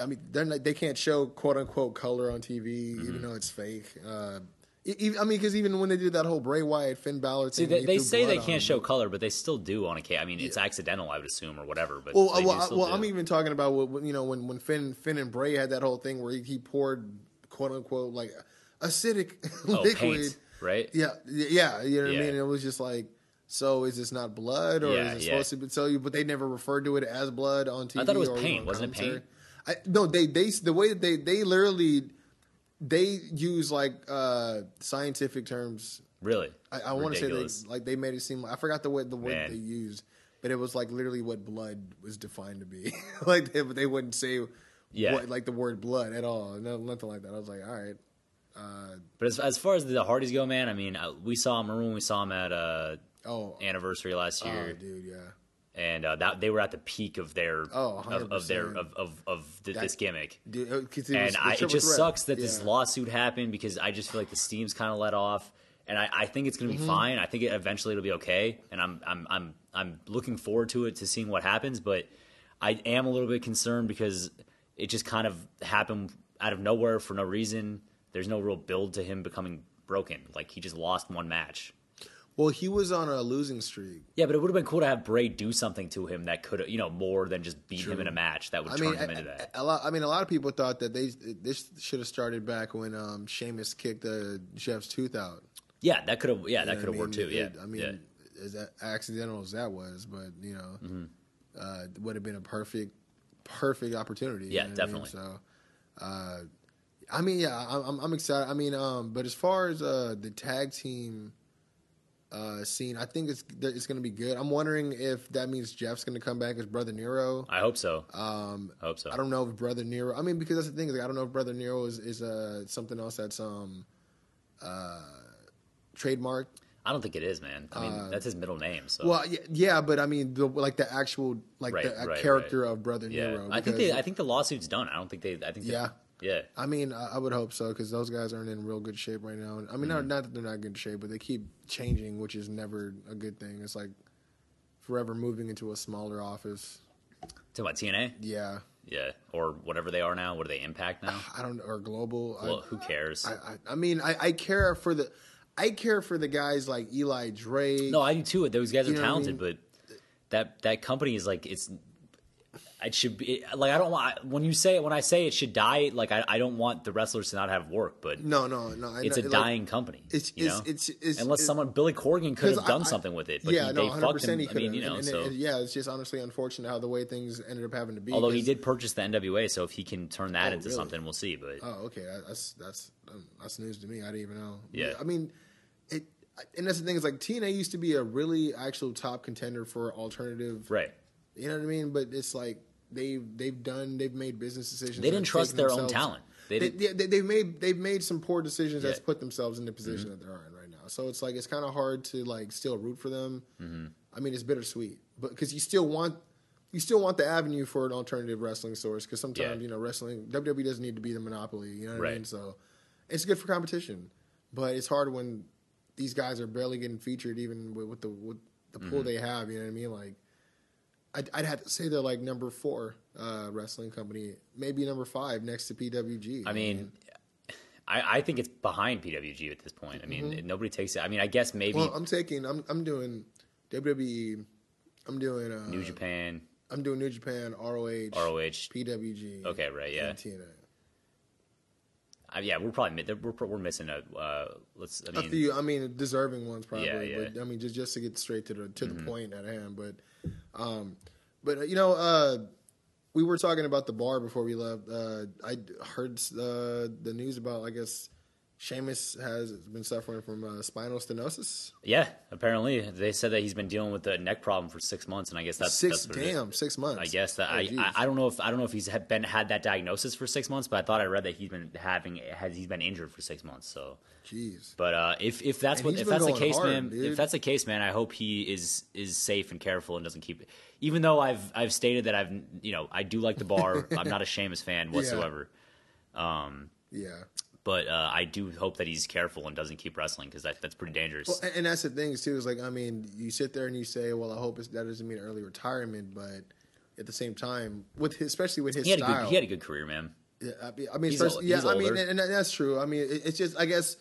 A: I mean, they're not, they can't show quote unquote color on TV,
B: Mm-hmm.
A: even though it's fake. Uh, I mean, because even when they did that whole Bray Wyatt Finn Balor
B: See,
A: thing,
B: they, they say they can't show color, but they still do on occasion. I mean, it's accidental, I would assume, or whatever. But
A: Well, well, well. I'm even talking about you know when when Finn Finn and Bray had that whole thing where he, he poured quote unquote like acidic
B: oh,
A: liquid.
B: paint, right?
A: Yeah, yeah, you know what
B: Yeah.
A: I mean. It was just like, so is this not blood or
B: Yeah,
A: is it
B: yeah.
A: supposed to be? So you, but they never referred to it as blood on TV.
B: I thought it was paint. Wasn't it paint?
A: I, no, they they the way that they they literally they use like uh scientific terms
B: Really?
A: I, I want to say they like they made it seem. Like, I forgot the word the word they used, but it was like literally what blood was defined to be. like they, they wouldn't say
B: Yeah.
A: what, like the word blood at all. No, nothing like that. I was like, all right,
B: But as, as far as the Hardys go, man, I mean, uh, we saw him. Remember when we saw him at uh,
A: oh,
B: anniversary last
A: oh,
B: year,
A: dude, yeah.
B: and uh, that they were at the peak of their
A: Oh,
B: of, of their of of, of th-
A: That-
B: this gimmick.
A: Dude, uh, it was
B: and I, it just
A: threat.
B: sucks that this lawsuit happened because I just feel like the steam's kind of let off. and I, I think it's going to be fine. I think it, eventually it'll be okay, and I'm I'm I'm I'm looking forward to it to seeing what happens. But I am a little bit concerned because it just kind of happened out of nowhere for no reason. There's no real build to him becoming broken. Like he just lost one match.
A: Well, he was on a losing streak.
B: Yeah, but it would have been cool to have Bray do something to him that could, you know, more than just beat him in a match that would
A: I
B: turn
A: mean,
B: him into that.
A: a lot. I mean, a lot of people thought that they this should have started back when um, Sheamus kicked uh, Jeff's tooth out.
B: Yeah, that could have. Yeah, that could have worked
A: I mean?
B: too. Yeah,
A: It- I mean,
B: yeah.
A: as accidental as that was, but you know,
B: Mm-hmm.
A: uh, would have been a perfect, perfect opportunity. you
B: Yeah,
A: know what I mean?
B: definitely.
A: So, uh, I mean, yeah, I'm, I'm- excited. I mean, um, but as far as uh, the tag team uh, scene, I think it's it's going to be good. I'm wondering if that means Jeff's going to come back as Brother Nero.
B: I hope so.
A: Um,
B: I hope so.
A: I don't know if Brother Nero. I mean, because that's the thing. Like, I don't know if Brother Nero is is uh, something else that's um, uh, trademarked.
B: I don't think it is, man. I mean, that's his middle name. So
A: Uh, Well, yeah, but I mean, the, like the actual, like
B: Right,
A: the uh,
B: right,
A: character of Brother
B: yeah,
A: Nero.
B: I think they. I think the lawsuit's done. I don't think they. I think.
A: Yeah.
B: yeah.
A: I mean, I, I would hope so because those guys aren't in real good shape right now. I mean, not,
B: Mm-hmm.
A: not that they're not in good shape, but they keep changing, which is never a good thing. It's like forever moving into a smaller office.
B: Talking about TNA.
A: Yeah,
B: Yeah, or whatever they are now. What do they impact now?
A: I don't or global.
B: Well,
A: I,
B: who cares?
A: I, I, I mean, I, I care for the, I care for the guys like Eli Drake.
B: no, I do too. Those guys are
A: what I
B: talented, but that that company is like it's. It should be like I don't want when you say when I say it should die. Like I, I don't want the wrestlers to not have work, but
A: no, no, no. I
B: it's a
A: like,
B: dying company.
A: it's-
B: you know?
A: it's- it's-
B: unless
A: it's-
B: someone Billy Corgan could have done something with it, but
A: yeah,
B: he,
A: no, hundred percent. He
B: I mean, you know,
A: and,
B: so
A: and, yeah, it's just honestly unfortunate how the way things ended up having to be.
B: although he did purchase the NWA, so if he can turn that
A: Oh,
B: into
A: really?
B: something, we'll see. But
A: Oh, okay. That's that's um, that's news to me. I didn't even know.
B: Yeah.
A: I mean. And that's the thing is like TNA used to be a really actual top contender for alternative.
B: right,
A: You know what I mean? But it's like they've they've done they've made business decisions.
B: They didn't
A: that's
B: trust their own talent. They
A: they, yeah, they, they've made they've made some poor decisions that's
B: Yeah. Mm-hmm.
A: put themselves in the position that they're in right now. So it's like it's kind of hard to like still root for them.
B: Mm-hmm.
A: I mean, it's bittersweet, but because you still want you still want the avenue for an alternative wrestling source because sometimes
B: Yeah.
A: you know wrestling WWE doesn't need to be the monopoly. You know what I mean? So it's good for competition, but it's hard when these guys are barely getting featured even with, with the with the
B: Mm-hmm.
A: pool they have. You know what I mean? Like. I'd, I'd have to say they're like number four uh, wrestling company, maybe number five next to PWG.
B: I mean, I, I think it's behind PWG at this point. I mean, nobody takes it. I mean, I guess maybe
A: Mm-hmm. Well, I'm taking. I'm I'm doing WWE. I'm doing uh,
B: New Japan,
A: I'm doing New Japan, ROH,
B: ROH.
A: PWG.
B: Okay, right, yeah.
A: TNA.
B: Uh, yeah, we're probably we're we're missing a. Uh, let's. I
A: A
B: mean,
A: few. I mean, deserving ones probably.
B: Yeah, yeah.
A: But I mean, just just to get straight to the to
B: Mm-hmm.
A: the point at hand. But, um, but uh, you know, uh, we were talking about the bar before we left. Uh, I heard uh, the news about. I guess Sheamus has been suffering from uh, spinal stenosis.
B: yeah. Apparently, they said that he's been dealing with a neck problem for six months, and I guess that's
A: six
B: that's what it is.
A: damn six months.
B: I guess that
A: Oh,
B: I. I I don't know if I don't know if he's been had that diagnosis for six months, but I thought I read that he's been having has he's been injured for six months. So,
A: Jeez.
B: but uh, if if that's
A: And
B: what if that's the case,
A: hard,
B: man,
A: dude.
B: if that's the case, man, I hope he is is safe and careful and doesn't keep it. Even though I've I've stated that I've you know I do like the bar, I'm not a Sheamus fan whatsoever. Um,
A: Yeah.
B: But uh, I do hope that he's careful and doesn't keep wrestling because that, that's pretty dangerous.
A: Well, and, that's the thing too. Is like, I mean, you sit there and you say, "Well, I hope it's, that doesn't mean early retirement," but at the same time, with his, especially with his
B: he
A: style,
B: good he had a good career, man.
A: yeah, I mean,
B: He's old-
A: yeah, I mean, and, and that's true. I mean, it, it's just, I guess,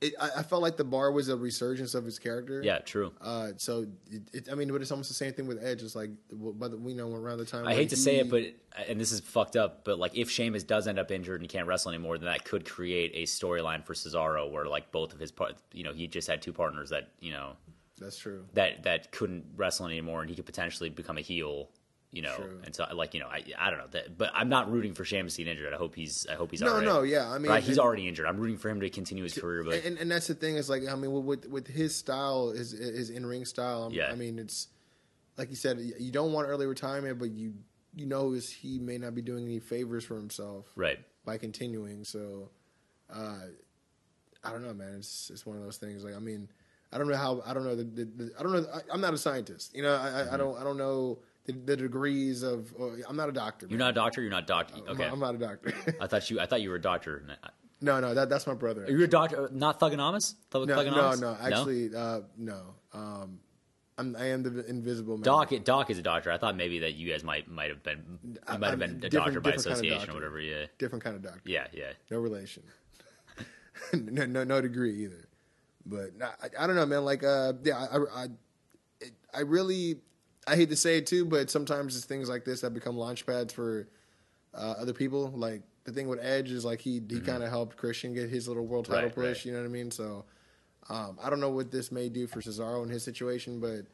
A: it, I, I felt like the bar was a resurgence of his character.
B: Yeah, true.
A: Uh, so, it, it, I mean, but it's almost the same thing with Edge. It's like, but we know around the time.
B: I hate to say it, but and this is fucked up. But like, if Sheamus does end up injured and he can't wrestle anymore, then that could create a storyline for Cesaro where like both of his part, you know, he just had two partners that you know
A: that's true.
B: that that couldn't wrestle anymore, and he could potentially become a heel. You know,
A: True.
B: and so like you know, I I don't know that, but I'm not rooting for Sheamus to get injured. I hope he's I hope he's
A: No,
B: right.
A: no, yeah, I mean,
B: right, he's
A: and-
B: already injured. I'm rooting for him to continue his career, but
A: and, and that's the thing is like I mean with with his style his his in ring style I'm-
B: Yeah.
A: I mean it's like you said you don't want early retirement but you you know is he may not be doing any favors for himself
B: right.
A: by continuing so uh I don't know man it's it's one of those things like I mean I don't know how I don't know the, the, the I don't know I, I'm not a scientist you know I,
B: Mm-hmm.
A: I, I don't I don't know the, the degrees of or, I'm not a doctor
B: You're
A: man.
B: not a doctor. You're not doctor.
A: I'm
B: Okay,
A: not, I'm not a doctor
B: I thought you I thought you were a doctor.
A: No, no, that that's my brother.
B: Are you a doctor? Not Thugonomist? Thug-
A: No, no, no. Actually, uh, no. Um, I'm, I am the Invisible Man.
B: Doc, Doc is a doctor. I thought maybe that you guys might might have been might have been a doctor by
A: different kind of
B: association
A: doctor.
B: or whatever. Yeah,
A: different kind of doctor.
B: yeah, yeah.
A: No relation. no, no, no degree either. But I, I don't know, man. Like, uh, yeah, I, I, it, I really, I hate to say it too, but sometimes it's things like this that become launch pads for uh, other people. Like the thing with Edge is like he he kind of helped Christian get his little world title
B: Mm-hmm. Right,
A: push.
B: right.
A: You know what I mean? So um, I don't know what this may do for Cesaro in his situation, but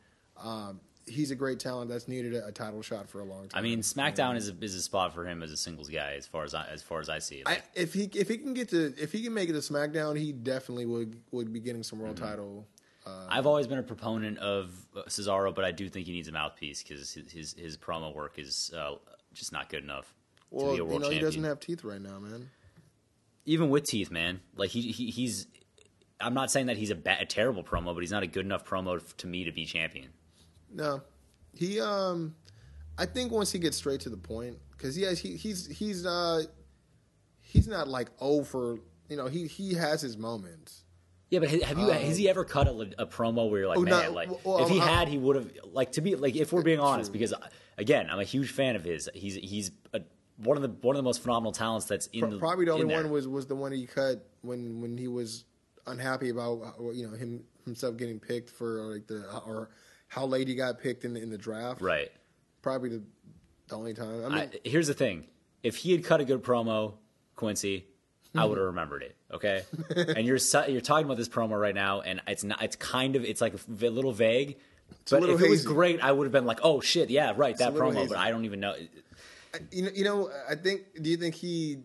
A: um, he's a great talent that's needed a, a title shot for a long time.
B: I mean, SmackDown is a, is a spot for him as a singles guy, as far as I, as far as I see it.
A: I, if he if he can get to if he can make it to SmackDown, he definitely would would be getting some world
B: Mm-hmm.
A: title. Uh,
B: I've always been a proponent of uh, Cesaro, but I do think he needs a mouthpiece because his, his his promo work is uh, just not good enough
A: well,
B: to be a
A: you
B: world
A: know, he doesn't have teeth right now, man.
B: Even with teeth, man, like he, he he's. I'm not saying that he's a, ba- a terrible promo, but he's not a good enough promo to me to be champion.
A: No, he um, I think once he gets straight to the point, because he has he he's he's uh, he's not like over. You know, he he has his moments.
B: Yeah, but have you um, has he ever cut a, a promo where you're like,
A: Oh,
B: man,
A: no,
B: like
A: well,
B: if he
A: I'm-
B: had, he would have like to be like if we're being honest,
A: True.
B: because uh, again, I'm a huge fan of his. He's he's a, one of the one of the most phenomenal talents that's in the
A: Probably the only one was was the one he cut when when he was unhappy about uh, you know him himself getting picked for uh, like the or how late he got picked in the, in the draft.
B: right.
A: Probably the, the only time. I mean,
B: I, here's the thing: if he had cut a good promo, Kwency, I would have remembered it. Okay, and you're su- you're talking about this promo right now, and it's not. It's kind of it's like a little vague.
A: a
B: But if it was great, I would have been like, "Oh shit, yeah, right, that promo."
A: hazy.
B: But I don't even know.
A: You know, you know, I think. Do you think he?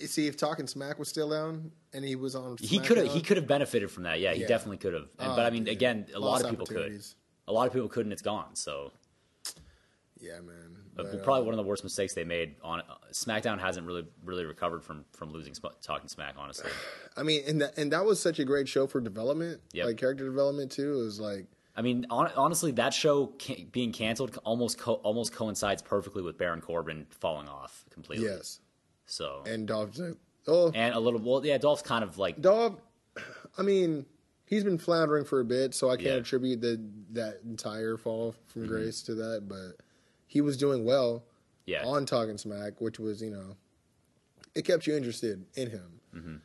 A: See if Talking Smack was still down and he was on.
B: He could have he could have benefited from that. Yeah, he
A: Yeah.
B: definitely could have. And
A: Oh,
B: but I mean,
A: dude.
B: again, a lot of people could. A lot of people couldn't. It's gone. So
A: Yeah, man.
B: Probably
A: uh,
B: one of the worst mistakes they made. On uh, SmackDown hasn't really really recovered from from losing Talking Smack. Honestly,
A: I mean, and that, and that was such a great show for development,
B: Yep.
A: like character development too. It was like,
B: I mean, on, honestly, that show being canceled almost co- almost coincides perfectly with Baron Corbin falling off completely.
A: yes,
B: So
A: and Dolph. Oh,
B: and a little well, yeah, Dolph's kind of like
A: Dolph. I mean, he's been floundering for a bit, so I can't
B: Yeah.
A: attribute the that entire fall from
B: Mm-hmm.
A: grace to that. But he was doing well
B: yeah,
A: on Talking Smack, which was you know, it kept you interested in him.
B: Mm-hmm.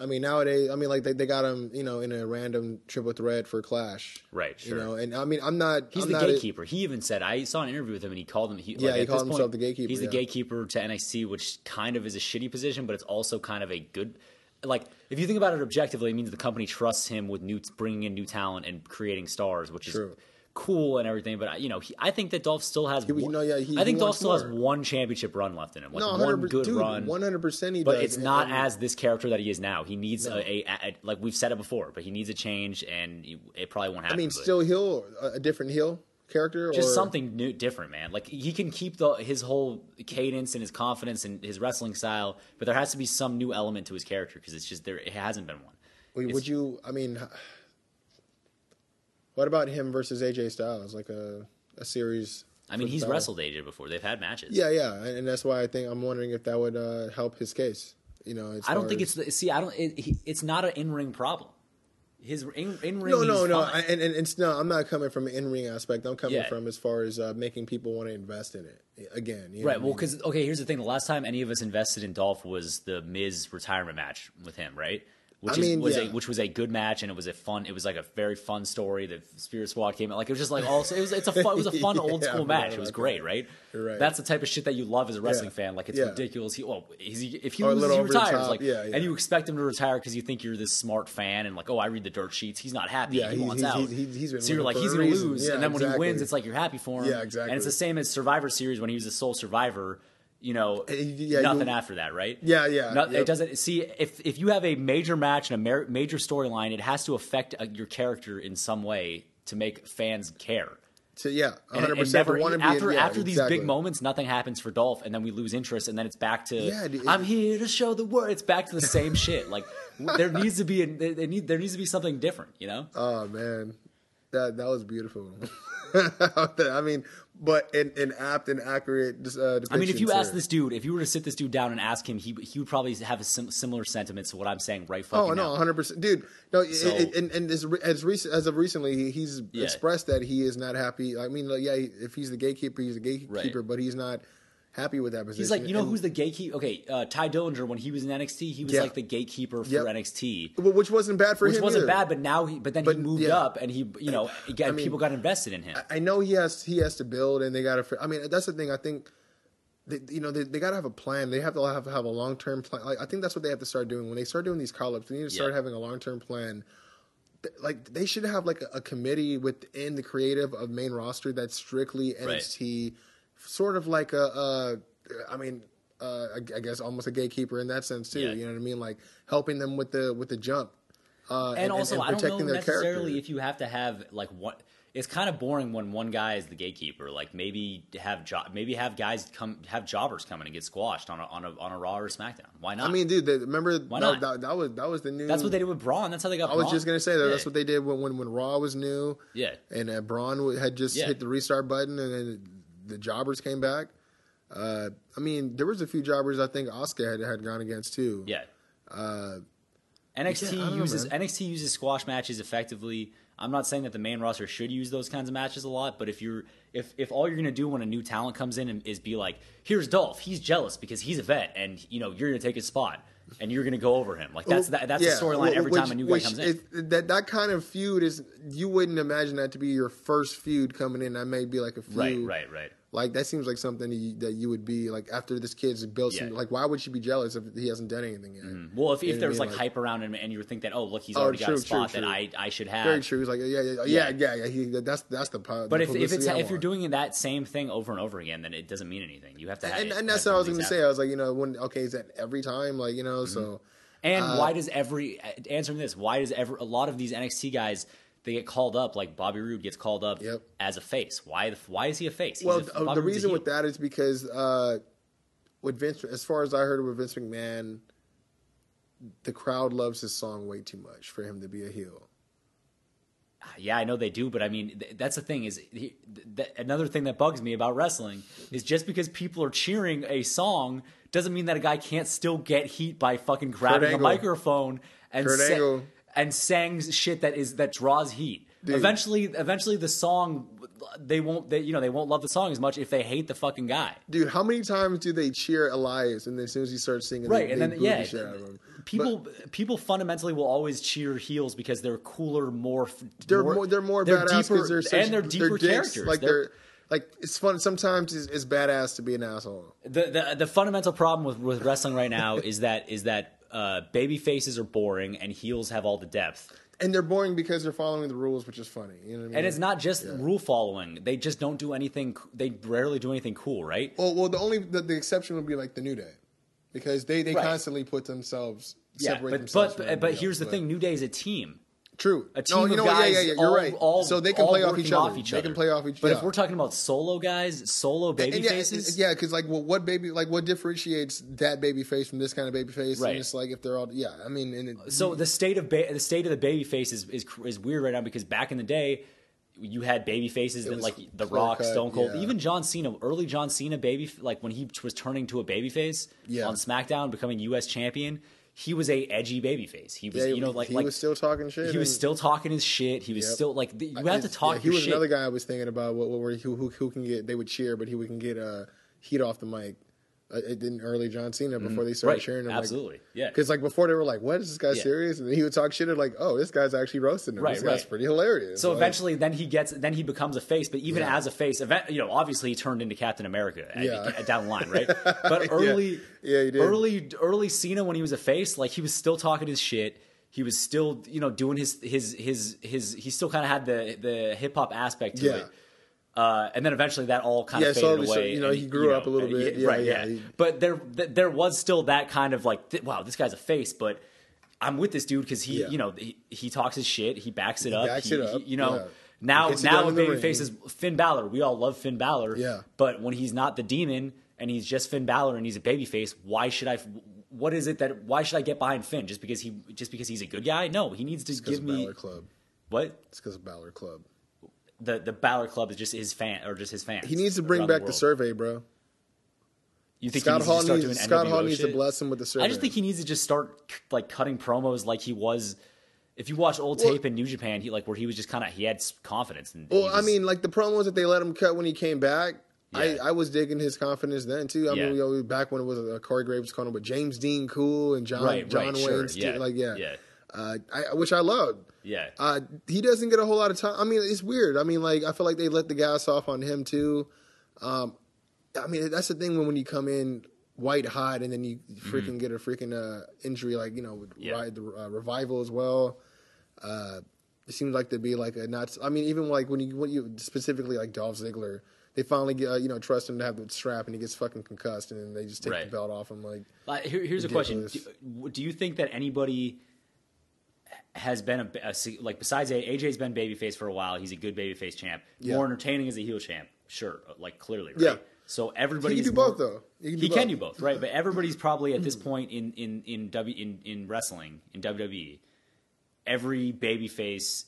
A: I mean, nowadays, I mean, like they, they got him, you know, in a random triple threat for Clash,
B: right, sure.
A: You know, and I mean, I'm not.
B: He's
A: I'm
B: the
A: not a-
B: gatekeeper. he even said I saw an interview with him, and he called him. He,
A: Yeah,
B: like,
A: he
B: at
A: called
B: this
A: himself
B: point,
A: the gatekeeper,
B: He's the
A: yeah.
B: gatekeeper to NXT, which kind of is a shitty position, but it's also kind of a good. Like if you think about it objectively, it means the company trusts him with new bringing in new talent and creating stars, which is
A: True.
B: Cool and everything. But you know, he, I think that Dolph still has.
A: He-
B: one,
A: no, yeah, he-
B: I think Dolph still has one championship run left in him, like
A: no,
B: one good
A: dude,
B: run.
A: 100 percent he
B: But
A: does.
B: it's not
A: and-
B: as this character that he is now. He needs a, a, a like we've said it before, but he needs a change, and it probably won't happen.
A: I mean,
B: but-
A: still heel, a different heel character,
B: just
A: or
B: something new, different, man. Like he can keep the his whole cadence and his confidence and his wrestling style, but there has to be some new element to his character because it's just there. It hasn't been one.
A: Would,
B: It's-
A: would you? I mean, what about him versus AJ Styles? Like a a series.
B: I mean, he's wrestled AJ before. They've had matches.
A: Yeah, yeah, and, that's why I think I'm wondering if that would uh, help his case. You know,
B: I don't think
A: as-
B: it's the, see. I don't. It, he, it's not an in ring problem. His in, in ring.
A: No, no, no, I- and, and it's no. I'm not coming from an in-ring aspect. I'm coming
B: Yeah.
A: from as far as uh, making people want to invest in it again. you know
B: Right.
A: what I
B: Well,
A: mean?
B: because okay, here's the thing: the last time any of us invested in Dolph was the Miz retirement match with him, right? Which
A: I
B: is,
A: mean,
B: was a which was a good match, and it was a fun. It was like a very fun story. The Spirit Squad came out like it was just like also it was it's a fun, it was a fun
A: Yeah,
B: old school match. It was great, right?
A: Right.
B: That's the type of shit that you love as a wrestling
A: Yeah.
B: fan. Like it's
A: Yeah.
B: ridiculous. He, well, is he, if he
A: Or
B: loses, he retires. Like,
A: Yeah, yeah.
B: and you expect him to retire because you think you're this smart fan, and like, oh, I read the dirt sheets. He's not happy.
A: Yeah,
B: he
A: he-
B: wants
A: he's-
B: out.
A: he's- he's been
B: so you're like, he's gonna
A: reason.
B: lose,
A: Yeah,
B: and then when he wins, it's like you're happy for him.
A: Yeah, exactly.
B: And it's the same as Survivor Series when he was a sole survivor. You know,
A: yeah,
B: nothing after that, right?
A: Yeah, yeah,
B: No,
A: yep.
B: It doesn't. See, if if you have a major match and a major storyline, it has to affect uh, your character in some way to make fans care.
A: So yeah, 100.
B: it- it
A: percent
B: never-
A: want be
B: after
A: yeah,
B: after these
A: exactly.
B: big moments, nothing happens for Dolph, and then we lose interest, and then it's back to
A: Yeah, dude,
B: I'm here to show the world. It's back to the same shit. Like there needs to be a, there, there need, there needs to be something different, you know?
A: Oh man, that that was beautiful. I mean, but an, an apt and accurate. Uh,
B: I mean, if you ask this dude, if you were to sit this dude down and ask him, he he would probably have a sim- similar sentiments to what I'm saying right fucking
A: Oh
B: now.
A: no, 100 percent, dude. No,
B: So-
A: it- and and as as, recent, as of recently, he's
B: Yeah.
A: expressed that he is not happy. I mean, like, yeah, if he's the gatekeeper, he's the gatekeeper,
B: Right.
A: but he's not happy with that position.
B: He's like, you know,
A: And-
B: who's the gatekeeper? Okay, uh, Tye Dillinger when he was in NXT, he was
A: Yeah.
B: like the gatekeeper for
A: Yep.
B: NXT,
A: which wasn't bad for
B: which
A: him.
B: Which wasn't
A: either.
B: bad. But now he, but then
A: But,
B: he moved
A: yeah.
B: up, and he, you know, again,
A: mean,
B: people got invested in him.
A: I know he has he has to build, and they got to. I mean, that's the thing. I think. They, you know, they, they got to have a plan. They have to have, have a long term plan. Like, I think that's what they have to start doing when they start doing these call ups. They need to start
B: Yeah.
A: having a long term plan. Like they should have like a, committee within the creative of main roster that's strictly
B: Right.
A: Sort of like a. a I mean, uh, I, I guess almost a gatekeeper in that sense too.
B: Yeah.
A: You know what I mean? Like helping them with the with the jump. Uh,
B: and, also, I don't know necessarily
A: character.
B: if you have to have like what. It's kind of boring when one guy is the gatekeeper. Like maybe have jo- maybe have guys come have jobbers come in and get squashed on a on a on a Raw or SmackDown. Why not?
A: I mean, dude, the, remember
B: Why
A: no,
B: not?
A: that, that was that was the new.
B: that's what they did with Braun. That's how they got.
A: I was just gonna say that. That's what they did when when, when Raw was new.
B: Yeah.
A: and uh, Braun had just
B: Yeah.
A: hit the restart button, and then the jobbers came back. Uh, I mean, there was a few jobbers I think Oscar had had gone against too.
B: Yeah.
A: Uh,
B: NXT
A: Yeah, don't know,
B: uses. NXT uses squash matches effectively. I'm not saying that the main roster should use those kinds of matches a lot, but if you're if if all you're gonna do when a new talent comes in is be like, here's Dolph, he's jealous because he's a vet, and you know you're gonna take his spot, and you're gonna go over him. Like that's that, that's
A: yeah,
B: the storyline every
A: which-
B: time a new guy comes in.
A: is- that that kind of feud is you wouldn't imagine that to be your first feud coming in. That may be like a feud.
B: right, right, right.
A: Like that seems like something that you, that you would be like after this kid's built. Some,
B: Yeah.
A: like why would she be jealous if he hasn't done anything yet?
B: Well, if,
A: You
B: if there was
A: mean?
B: like, hype around him and you would think that oh look he's
A: Oh,
B: already got
A: true,
B: a spot
A: true,
B: that
A: true.
B: I I should have.
A: Very true. He's like, yeah, yeah, yeah,
B: Yeah.
A: yeah, yeah. He, that's that's the. po-
B: But
A: the
B: if, if it's if you're doing that same thing over and over again, then it doesn't mean anything. You have to have
A: and,
B: it-
A: and that's what I was going to say. I was like, you know, when okay, is that every time? Like, you know, so
B: And
A: Uh,
B: why does every answering this? Why does ever a lot of these NXT guys they get called up like Bobby Roode gets called up
A: Yep.
B: as a face? Why? Why is he a face? He's
A: well,
B: a-
A: uh, the reason with that is because uh, with Vince, as far as I heard with Vince McMahon, the crowd loves his song way too much for him to be a heel.
B: Yeah, I know they do, but I mean th- that's the thing is he, th- th- another thing that bugs me about wrestling is just because people are cheering a song doesn't mean that a guy can't still get heat by fucking grabbing a microphone and
A: Kurt Angle.
B: And sang shit that is that draws heat.
A: Dude.
B: Eventually, eventually the song they won't they, you know they won't love the song as much if they hate the fucking guy.
A: Dude, how many times do they cheer Elias, and then as soon as he starts singing,
B: Right,
A: they,
B: and
A: they
B: then yeah,
A: the out of him.
B: Uh, people people fundamentally will always cheer heels because they're cooler, more
A: They're more, they're more badass
B: deeper,
A: they're such,
B: and they're deeper
A: dicks.
B: characters.
A: Like
B: They're-
A: they're, like it's fun. Sometimes it's, it's badass to be an asshole.
B: the, the the fundamental problem with, with wrestling right now is that is that uh, baby faces are boring and heels have all the depth.
A: And they're boring because they're following the rules, which is funny. You know what I mean?
B: And it's not just rule following; they just don't do anything. They rarely do anything cool, right?
A: Well, well, the only the, the exception would be like the New Day, because they they
B: Right.
A: constantly put themselves
B: Yeah,
A: separate
B: but
A: themselves.
B: but
A: from
B: but,
A: everybody
B: here's
A: else,
B: the thing: New Day is a team.
A: True.
B: A team
A: no, you
B: of
A: know,
B: guys,
A: yeah, yeah, yeah. You're
B: all,
A: right.
B: All,
A: so they can play off each other.
B: Off each
A: they can play off each. Other.
B: But
A: yeah.
B: if we're talking about solo guys, solo baby
A: and yeah,
B: faces,
A: yeah, because like, well, what baby, like, what differentiates that baby face from this kind of baby face?
B: Right.
A: And it's like if they're all, yeah, I mean, and it,
B: So the state of ba- the state of the baby face is, is is weird right now because back in the day, you had baby faces that like The Rock,
A: cut,
B: Stone Cold,
A: yeah.
B: even John Cena, early John Cena baby like when he was turning to a baby face
A: Yeah.
B: on SmackDown, becoming U.S. champion. He was a edgy baby face. He was,
A: yeah,
B: you know, like
A: he
B: like
A: was still talking shit.
B: he was still talking his shit. He was
A: Yep.
B: still like the, you have to talk
A: yeah, he was
B: shit.
A: another guy I was thinking about. What, what, where who, who who can get? They would cheer, but he we can get uh, heat off the mic. Uh, it didn't early John Cena before they started
B: Mm-hmm. Right,
A: cheering him.
B: absolutely, yeah.
A: Because like before they were like, "What is this guy
B: Yeah.
A: serious?" And then he would talk shit and like, "Oh, this guy's actually roasting him.
B: Right,
A: this guy's pretty hilarious."
B: So
A: Like,
B: eventually, then he gets, then he becomes a face. But even
A: Yeah.
B: as a face, event, you know, obviously he turned into Captain America
A: Yeah.
B: at- down the line, right? But early,
A: Yeah, he did.
B: early, early Cena when he was a face, like he was still talking his shit. He was still, you know, doing his his his his. He still kind of had the the hip hop aspect to
A: Yeah.
B: it. Uh, and then eventually that all kind
A: Yeah,
B: of faded away.
A: you know,
B: and,
A: he grew up a little bit. Yeah,
B: right?
A: yeah,
B: Yeah,
A: he-
B: but there th- there was still that kind of like, wow, this guy's a face, but. I'm with this dude because he, you know, he, he talks his shit. He backs it up.
A: backs
B: he-
A: it up,
B: he- you know, now now the baby face is Finn Balor. We all love Finn Balor.
A: Yeah.
B: But when he's not the demon and he's just Finn Balor and he's a baby face, why should I? What is it that? Why should I get behind Finn just because he just because he's a good guy? No, he needs to
A: because
B: give
A: of
B: me
A: Balor Club.
B: what
A: It's because of Balor Club.
B: The the Balor Club is just his fan or just his fans.
A: He needs to bring back the,
B: world.
A: survey, bro.
B: You think
A: Scott
B: he needs to
A: Hall
B: just start
A: needs
B: doing
A: Scott Hall needs to bless him with the survey.
B: I just think he needs to just start like cutting promos like he was. If you watch old
A: Well-
B: tape in New Japan, he like where he was just kind of he had confidence. And
A: Well,
B: he
A: I mean, like the promos that they let him cut when he came back.
B: Yeah.
A: I, I was digging his confidence then too. I
B: Yeah.
A: mean, we always back when it was uh, Corey Graves corner, but James Dean Cool and John
B: right,
A: John
B: right,
A: Wayne,
B: sure, yeah,
A: like yeah,
B: yeah,
A: Uh, I, which I loved.
B: yeah.
A: Uh, he doesn't get a whole lot of time. I mean, it's weird. I mean, like I feel like they let the gas off on him too. Um, I mean, that's the thing when when you come in white hot and then you freaking get a freaking uh, injury like you know with
B: Mm-hmm. Yeah.
A: Ri- the uh, revival as well. Uh, it seems like to be like a not. I mean, even like when you when you specifically like Dolph Ziggler, they finally get uh, you know trust him to have the strap and he gets fucking concussed and then they just take
B: Right.
A: the belt off him. Like
B: Like, here, here's a question: do, do you think that anybody has been a, a like besides A- AJ's been babyface for a while? He's a good babyface champ.
A: Yeah.
B: More entertaining as a heel champ, sure. Like clearly, right?
A: Yeah.
B: So everybody
A: can do
B: more-
A: both though. He can do
B: he
A: both.
B: can do both, right? But everybody's probably at this hmm. point in in in W in, in wrestling in WWE, every babyface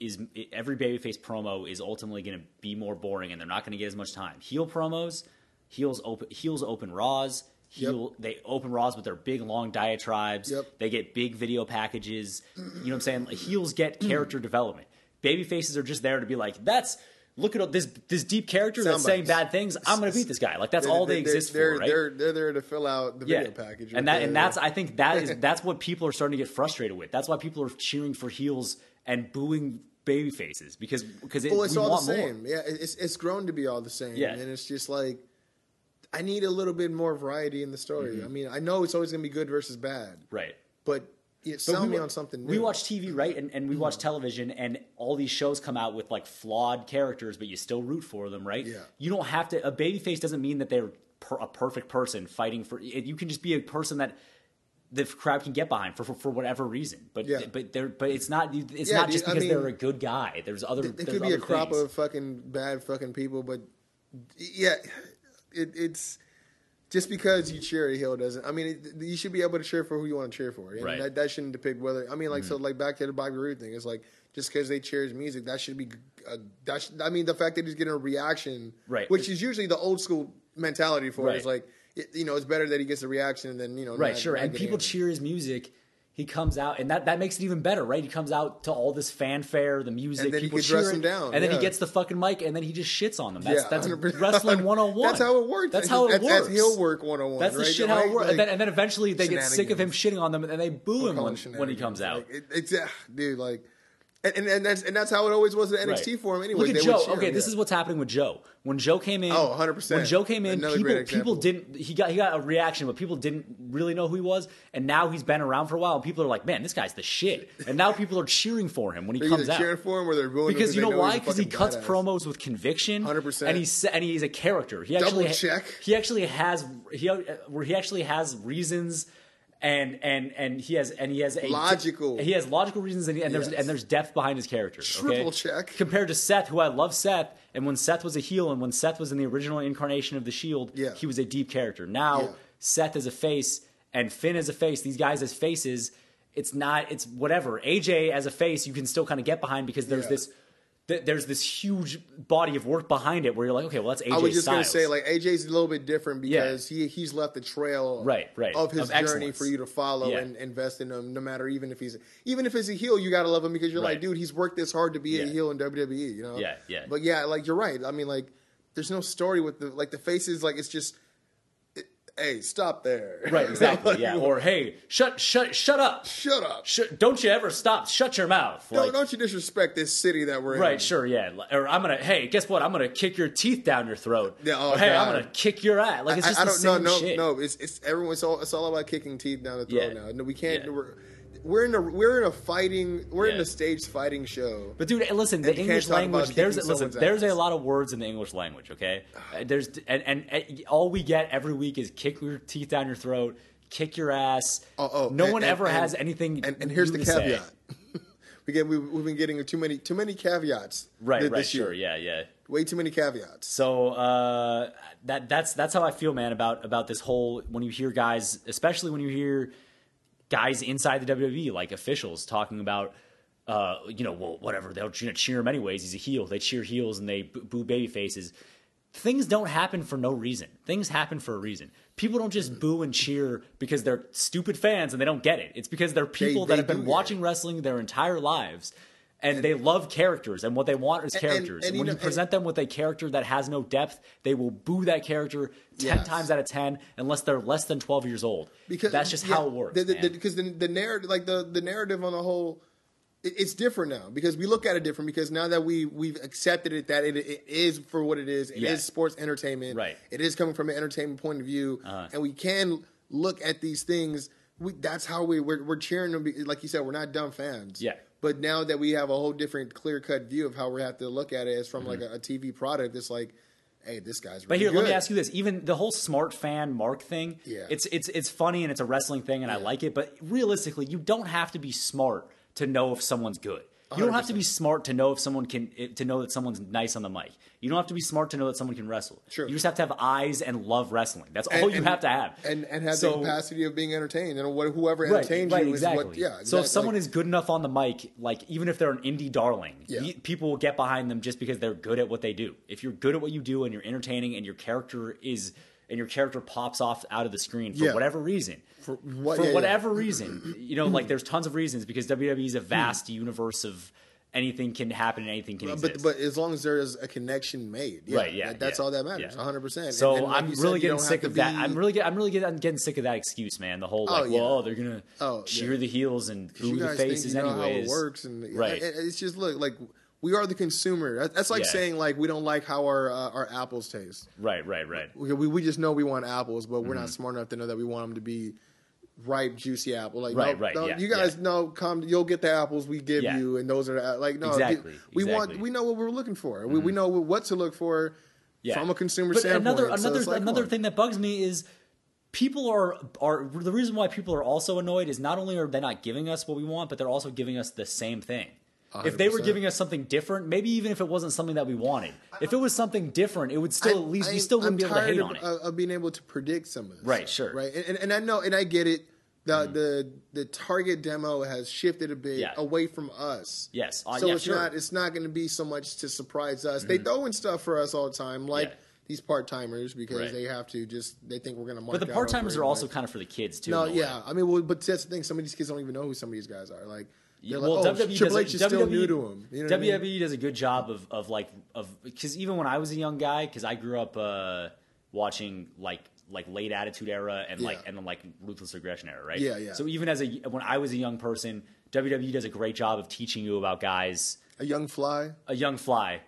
B: is every babyface promo is ultimately going to be more boring, and they're not going to get as much time. Heel promos, heels open heels open Raws. Heel, they open Raws with their big long diatribes.
A: Yep.
B: They get big video packages. You know what I'm saying? Heels get character development. Baby faces are just there to be like, that's look at this this deep character that's
A: Sound
B: saying bad things. I'm going to beat this guy. Like that's all they exist
A: they're,
B: for, right?
A: They're they're there to fill out the video package,
B: and that and that's I think that is that's what people are starting to get frustrated with. That's why people are cheering for heels and booing baby faces because because it,
A: Well, it's all the
B: want more.
A: same. Yeah, it's it's grown to be all the same.
B: Yeah.
A: and it's just like I need a little bit more variety in the story.
B: Mm-hmm.
A: I mean, I know it's always going to be good versus bad,
B: right?
A: but sell
B: we
A: me on something. New.
B: We watch TV, right? And, and we watch television, and all these shows come out with like flawed characters, but you still root for them, right?
A: Yeah.
B: You don't have to. A babyface doesn't mean that they're per, a perfect person fighting for. It, you can just be a person that the crowd can get behind for for, for whatever reason. But
A: Yeah.
B: but they're but it's not it's
A: Yeah,
B: not
A: dude,
B: just
A: I
B: because
A: mean,
B: they're a good guy. There's other.
A: It
B: there's
A: could be a crop
B: things.
A: of fucking bad fucking people, but yeah, it, it's just because you cheer a heel doesn't. I mean, it, you should be able to cheer for who you want to cheer for, and
B: Right. Mm-hmm.
A: that, that shouldn't depict whether. I mean, like so, like back to the Bobby Roode thing. It's like just because they cheer his music, that should be. Uh, that should, I mean, the fact that he's getting a reaction,
B: Right.
A: which is usually the old school mentality for it. It's like it, you know, it's better that he gets a reaction than you know,
B: Right,
A: not-
B: sure.
A: not
B: And people cheer his music. He comes out, and that, that makes it even better, right? He comes out to all this fanfare, the music,
A: And then he
B: people
A: can dress him down,
B: and then he gets the fucking mic, and then he just shits on them. That's
A: Yeah,
B: that's
A: 100%.
B: wrestling one and one.
A: That's how it works.
B: That's how it
A: That's-
B: works.
A: that's heel work 101,
B: That's the
A: right?
B: shit how it works.
A: like
B: and, then, and then eventually they get sick of him shitting on them, and then they boo him when, when he comes out.
A: Like, it, it's yeah, dude, like, and, and and that's and that's how it always was at NXT
B: Right.
A: for him. Anyway,
B: Look at
A: they
B: Joe. okay,
A: him,
B: this
A: yeah.
B: is what's happening with Joe. When Joe came in,
A: Oh, 100%.
B: When Joe came in,
A: Another
B: people people didn't. He got he got a reaction, but people didn't really know who he was. And now he's been around for a while, and people are like, "Man, this guy's the shit." And now people are cheering for him when he
A: They're
B: comes out.
A: cheering for him or they're booing
B: Because you know
A: they
B: why? Because he cuts
A: badass.
B: promos with conviction,
A: 100%.
B: and he's and he's a character. He
A: Double
B: actually
A: check.
B: He actually has he uh, where he actually has reasons. And and and he has and he has a
A: Logical.
B: He has logical reasons, and, and there's
A: Yes.
B: and there's depth behind his character. okay?
A: Triple check.
B: compared to Seth, who I love Seth, and when Seth was a heel, and when Seth was in the original incarnation of the Shield,
A: Yeah.
B: he was a deep character. Now
A: Yeah.
B: Seth is a face, and Finn is a face. These guys as faces, it's not. It's whatever. AJ as a face, you can still kind of get behind because there's
A: Yeah.
B: this. Th- There's this huge body of work behind it where you're like, okay, well, that's AJ
A: I was just
B: Styles.
A: gonna say like AJ's a little bit different
B: Yeah.
A: because he he's left the trail
B: Right, right.
A: of his
B: Of
A: journey
B: excellence.
A: for you to follow
B: Yeah.
A: and invest in him no matter even if he's even if he's a heel you gotta love him because you're like dude he's worked this hard to be a heel in WWE you know
B: Yeah, yeah.
A: but yeah like you're right I mean like there's no story with the like the faces like it's just hey stop there
B: right, exactly,
A: Like,
B: yeah. Or hey, shut, shut, shut up.
A: shut up
B: Sh- don't you ever stop? Shut your mouth.
A: don't,
B: Like,
A: don't you disrespect this city that we're in
B: Right, sure, yeah. Or I'm gonna, hey, guess what? I'm gonna kick your teeth down your throat.
A: Yeah, oh,
B: Or, hey, I'm gonna kick your ass. Like it's
A: I,
B: just
A: I
B: the
A: don't
B: same
A: no no
B: shit.
A: no. It's it's everyone's all it's all about kicking teeth down the throat
B: Yeah.
A: now. No, we can't.
B: Yeah.
A: We're, in a we're in a fighting we're in a stage fighting show.
B: But dude, listen, the
A: And you can't
B: English language. There's listen, there's a lot of words in the English language. Okay, Uh, there's and, and and all we get every week is kick your teeth down your throat, kick your ass.
A: Oh, oh,
B: no
A: and-
B: one ever has anything.
A: And, and here's the caveat. we get we, we've been getting too many too many caveats.
B: Right,
A: th-
B: right,
A: this year.
B: sure, yeah, yeah.
A: Way too many caveats.
B: So uh, that that's that's how I feel, man, about about this whole when you hear guys, especially when you hear guys inside the WWE, like officials, talking about uh, you know, well, whatever, they'll you know, cheer him anyways. He's a heel. They cheer heels and they boo baby faces. Things don't happen for no reason. Things happen for a reason. People don't just boo and cheer because they're stupid fans and they don't get it. It's because they're people
A: they
B: that have been watching wrestling their entire lives. And, they love characters, and what they want is characters.
A: and,
B: And,
A: you
B: when
A: know,
B: you
A: and-
B: present them with a character that has no depth, they will boo that character ten
A: Yes.
B: times out of ten, unless they're less than twelve years old.
A: because
B: that's just
A: yeah,
B: how it works.
A: the- the- the- because the, the narrative, like the the narrative on the whole, it, it's different now because we look at it different because now that we we've accepted it that it, it is for what it is. It is sports entertainment.
B: Right.
A: It is coming from an entertainment point of view,
B: Uh-huh.
A: and we can look at these things. We, that's how we we're, we're cheering them. Like you said, we're not dumb fans.
B: Yeah.
A: But now that we have a whole different, clear cut view of how we have to look at it as from like a, a TV product, it's like, hey, this guy's. Really
B: Mm-hmm. But here, let me ask you this: even the whole smart fan mark thing,
A: Yeah.
B: it's it's it's funny and it's a wrestling thing, and I like it. But realistically, you don't have to be smart to know if someone's good. You don't have to be smart to know if someone can to know that someone's nice on the mic. You don't have to be smart to know that someone can wrestle.
A: True.
B: You just have to have eyes and love wrestling. That's
A: And-
B: all you
A: and-
B: have to have.
A: and and have
B: So-
A: the capacity of being entertained, and what, whoever
B: Right,
A: entertains
B: right,
A: you
B: exactly.
A: is what. Yeah.
B: So if someone
A: Like,
B: is good enough on the mic, like even if they're an indie darling,
A: Yeah.
B: people will get behind them just because they're good at what they do. If you're good at what you do and you're entertaining and your character is and your character pops off out of the screen for
A: Yeah.
B: whatever reason,
A: For what-
B: for
A: yeah, yeah.
B: whatever reason, you know, like there's tons of reasons because WWE is a
A: Hmm.
B: vast universe of anything can happen and anything can exist.
A: but but as long as there is a connection made, yeah,
B: right, yeah,
A: that- that's
B: yeah,
A: all that matters, one hundred percent.
B: So
A: And, and like
B: I'm
A: you said,
B: really getting sick of
A: to
B: that. I'm really, get, I'm really getting, I'm getting sick of that excuse, man. The whole
A: Oh,
B: like,
A: yeah.
B: well, they're gonna
A: Oh,
B: cheer
A: yeah.
B: the heels and boo the faces
A: think
B: anyways.
A: it works, and
B: Right.
A: it- it's just look like we are the consumer. That's like
B: Yeah.
A: saying like we don't like how our uh, our apples taste.
B: Right, right, right.
A: We, we we just know we want apples, but we're
B: Mm-hmm.
A: not smart enough to know that we want them to be ripe, juicy apple. Like,
B: Right,
A: no,
B: right,
A: no,
B: yeah,
A: you guys
B: yeah.
A: know, come, you'll get the apples we give
B: Yeah.
A: you, and those are the, like, no,
B: Exactly,
A: we want,
B: exactly. Mm-hmm.
A: we know what we're looking for. We, we know what to look for
B: Yeah.
A: from a consumer
B: but
A: standpoint.
B: Another
A: So
B: another
A: it's like,
B: another thing that bugs me is people are are the reason why people are also annoyed is not only are they not giving us what we want, but they're also giving us the same thing. If they were
A: 100%.
B: giving us something different, maybe even if it wasn't something that we wanted, if it was something different, it would still at least we still wouldn't be able to hate
A: tired
B: on it.
A: of, of being able to predict some of this.
B: Right,
A: stuff,
B: sure.
A: Right, and, and, and I know, and I get it. The the the target demo has shifted a bit
B: Yeah.
A: away from us.
B: Yes. Uh,
A: so
B: yeah,
A: it's
B: sure.
A: not it's not going to be so much to surprise us. They throw in stuff for us all the time, like
B: Yeah.
A: these part timers, because
B: Right.
A: they have to just they think we're going to.
B: but the part timers are also kind of for the kids too.
A: no,
B: in a way.
A: yeah. I mean, well, but that's the thing. Some of these kids don't even know who some of these guys are. Like, they're
B: well,
A: like, oh,
B: WWE
A: Triple
B: does,
A: H is
B: a-
A: still
B: WWE
A: new to him. You know what I mean?
B: does a good job of of like of because even when I was a young guy, because I grew up uh, watching like like late Attitude Era and like
A: Yeah.
B: and then like Ruthless Aggression Era, right?
A: Yeah, yeah.
B: So even as a when I was a young person, WWE does a great job of teaching you about guys.
A: A young fly,
B: A young fly,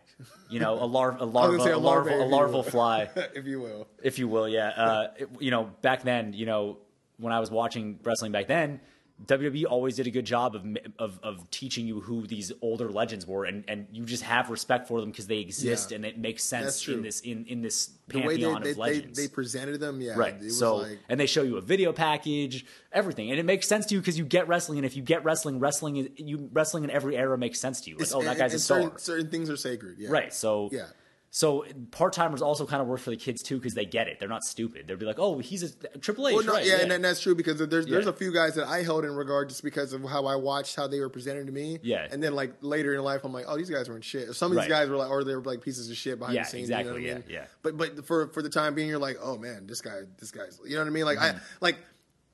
B: you know, a lar a larva, a,
A: a
B: larva,
A: larva,
B: a larval fly.
A: if you will.
B: if you will, yeah. Uh, it- you know, back then, you know, when I was watching wrestling back then, WWE always did a good job of of, of teaching you who these older legends were, and, and you just have respect for them because they exist
A: Yeah.
B: and it makes sense in this in, in this
A: The way they,
B: pantheon of
A: they,
B: legends.
A: they presented them, yeah,
B: Right.
A: It was
B: So,
A: like,
B: and they show you a video package, everything, and it makes sense to you because you get wrestling, and if you get wrestling, wrestling is you wrestling in every era makes sense to you. Like,
A: It's-
B: oh, that
A: and-
B: guy's a star.
A: Certain, certain things are sacred. Yeah.
B: Right. So
A: Yeah.
B: So part timers also kind of work for the kids too because they get it. They're not stupid. They'll be like, "Oh, he's a Triple H."
A: Well, no,
B: right,
A: yeah, and that's true because there's there's
B: Yeah.
A: a few guys that I held in regard just because of how I watched how they were presented to me.
B: Yeah.
A: And then like later in life, I'm like, oh, these guys weren't shit. Some of these
B: Right.
A: guys were like, or they were like pieces of shit behind
B: Yeah,
A: the scenes.
B: exactly,
A: You know what I
B: yeah,
A: mean?
B: yeah.
A: But but for for the time being, you're like, oh man, this guy, this guy's, you know what I mean? Like I
B: Mm-hmm.
A: like.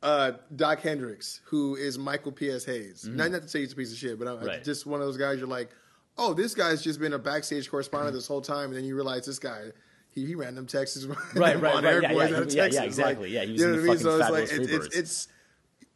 A: Uh, Doc Hendricks, who is Michael P.S. Hayes. Not, not to say he's a piece of shit, but I'm
B: Mm-hmm. Right.
A: just one of those guys. You're like, oh, this guy's just been a backstage correspondent mm-hmm. this whole time, and then you realize this guy, he, he ran them Texas
B: Right, right, right, yeah, yeah,
A: out of
B: yeah, yeah, exactly,
A: Like,
B: yeah, he was
A: you
B: in
A: know
B: the
A: what I mean?
B: fucking
A: So it's, like, it, it's, it's,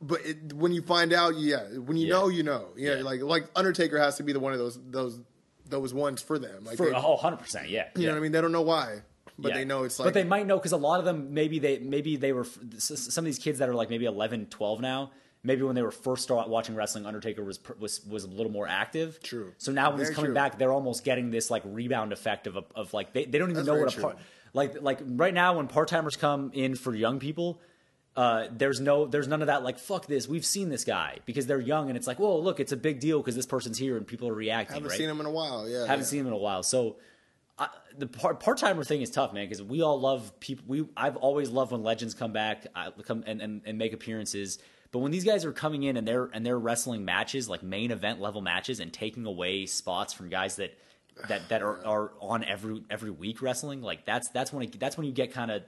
A: but it, when you find out, yeah, when you
B: Yeah.
A: know, you know, yeah,
B: Yeah.
A: like like Undertaker has to be the one of those those those ones for them. Like
B: for
A: they,
B: oh, 100 percent. Yeah.
A: you know what I mean? They don't know why, but
B: Yeah.
A: they know it's like.
B: but they might know because a lot of them maybe they maybe they were some of these kids that are like maybe 11 12 now maybe when they were first start watching wrestling undertaker was was was a little more active
A: True.
B: so now when he's coming
A: true.
B: back they're almost getting this like rebound effect of, of like they, they don't even
A: That's
B: know what a part like like right now when part-timers come in for young people uh, there's no, there's none of that. Like, fuck this. We've seen this guy because they're young, and it's like, whoa, look, it's a big deal because this person's here and people are reacting.
A: haven't
B: right?
A: seen him in a while. Yeah,
B: haven't
A: yeah.
B: seen him in a while. So I, the part part timer thing is tough, man, because we all love people. We I've always loved when legends come back, I, come and, and, and make appearances. But when these guys are coming in and they're and they're wrestling matches like main event level matches and taking away spots from guys that that that are, are on every every week wrestling, like that's that's when it, that's when you get kind of.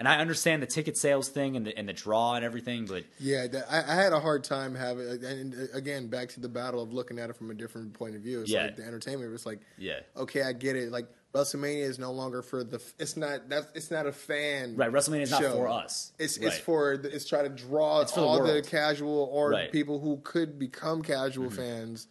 B: And I understand the ticket sales thing and the and the draw and everything, but
A: Yeah, that, I, I had a hard time having, and uh, again, back to the battle of looking at it from a different point of view. It's
B: Yeah.
A: like the entertainment. It's like,
B: Yeah.
A: okay, I get it. Like WrestleMania is no longer for the. It's not. That's. It's not a fan.
B: right, WrestleMania is not
A: show.
B: for us.
A: It's
B: right.
A: it's for the- it's trying to draw
B: for the
A: all the, casual or
B: Right. Mm-hmm.
A: people who could become casual fans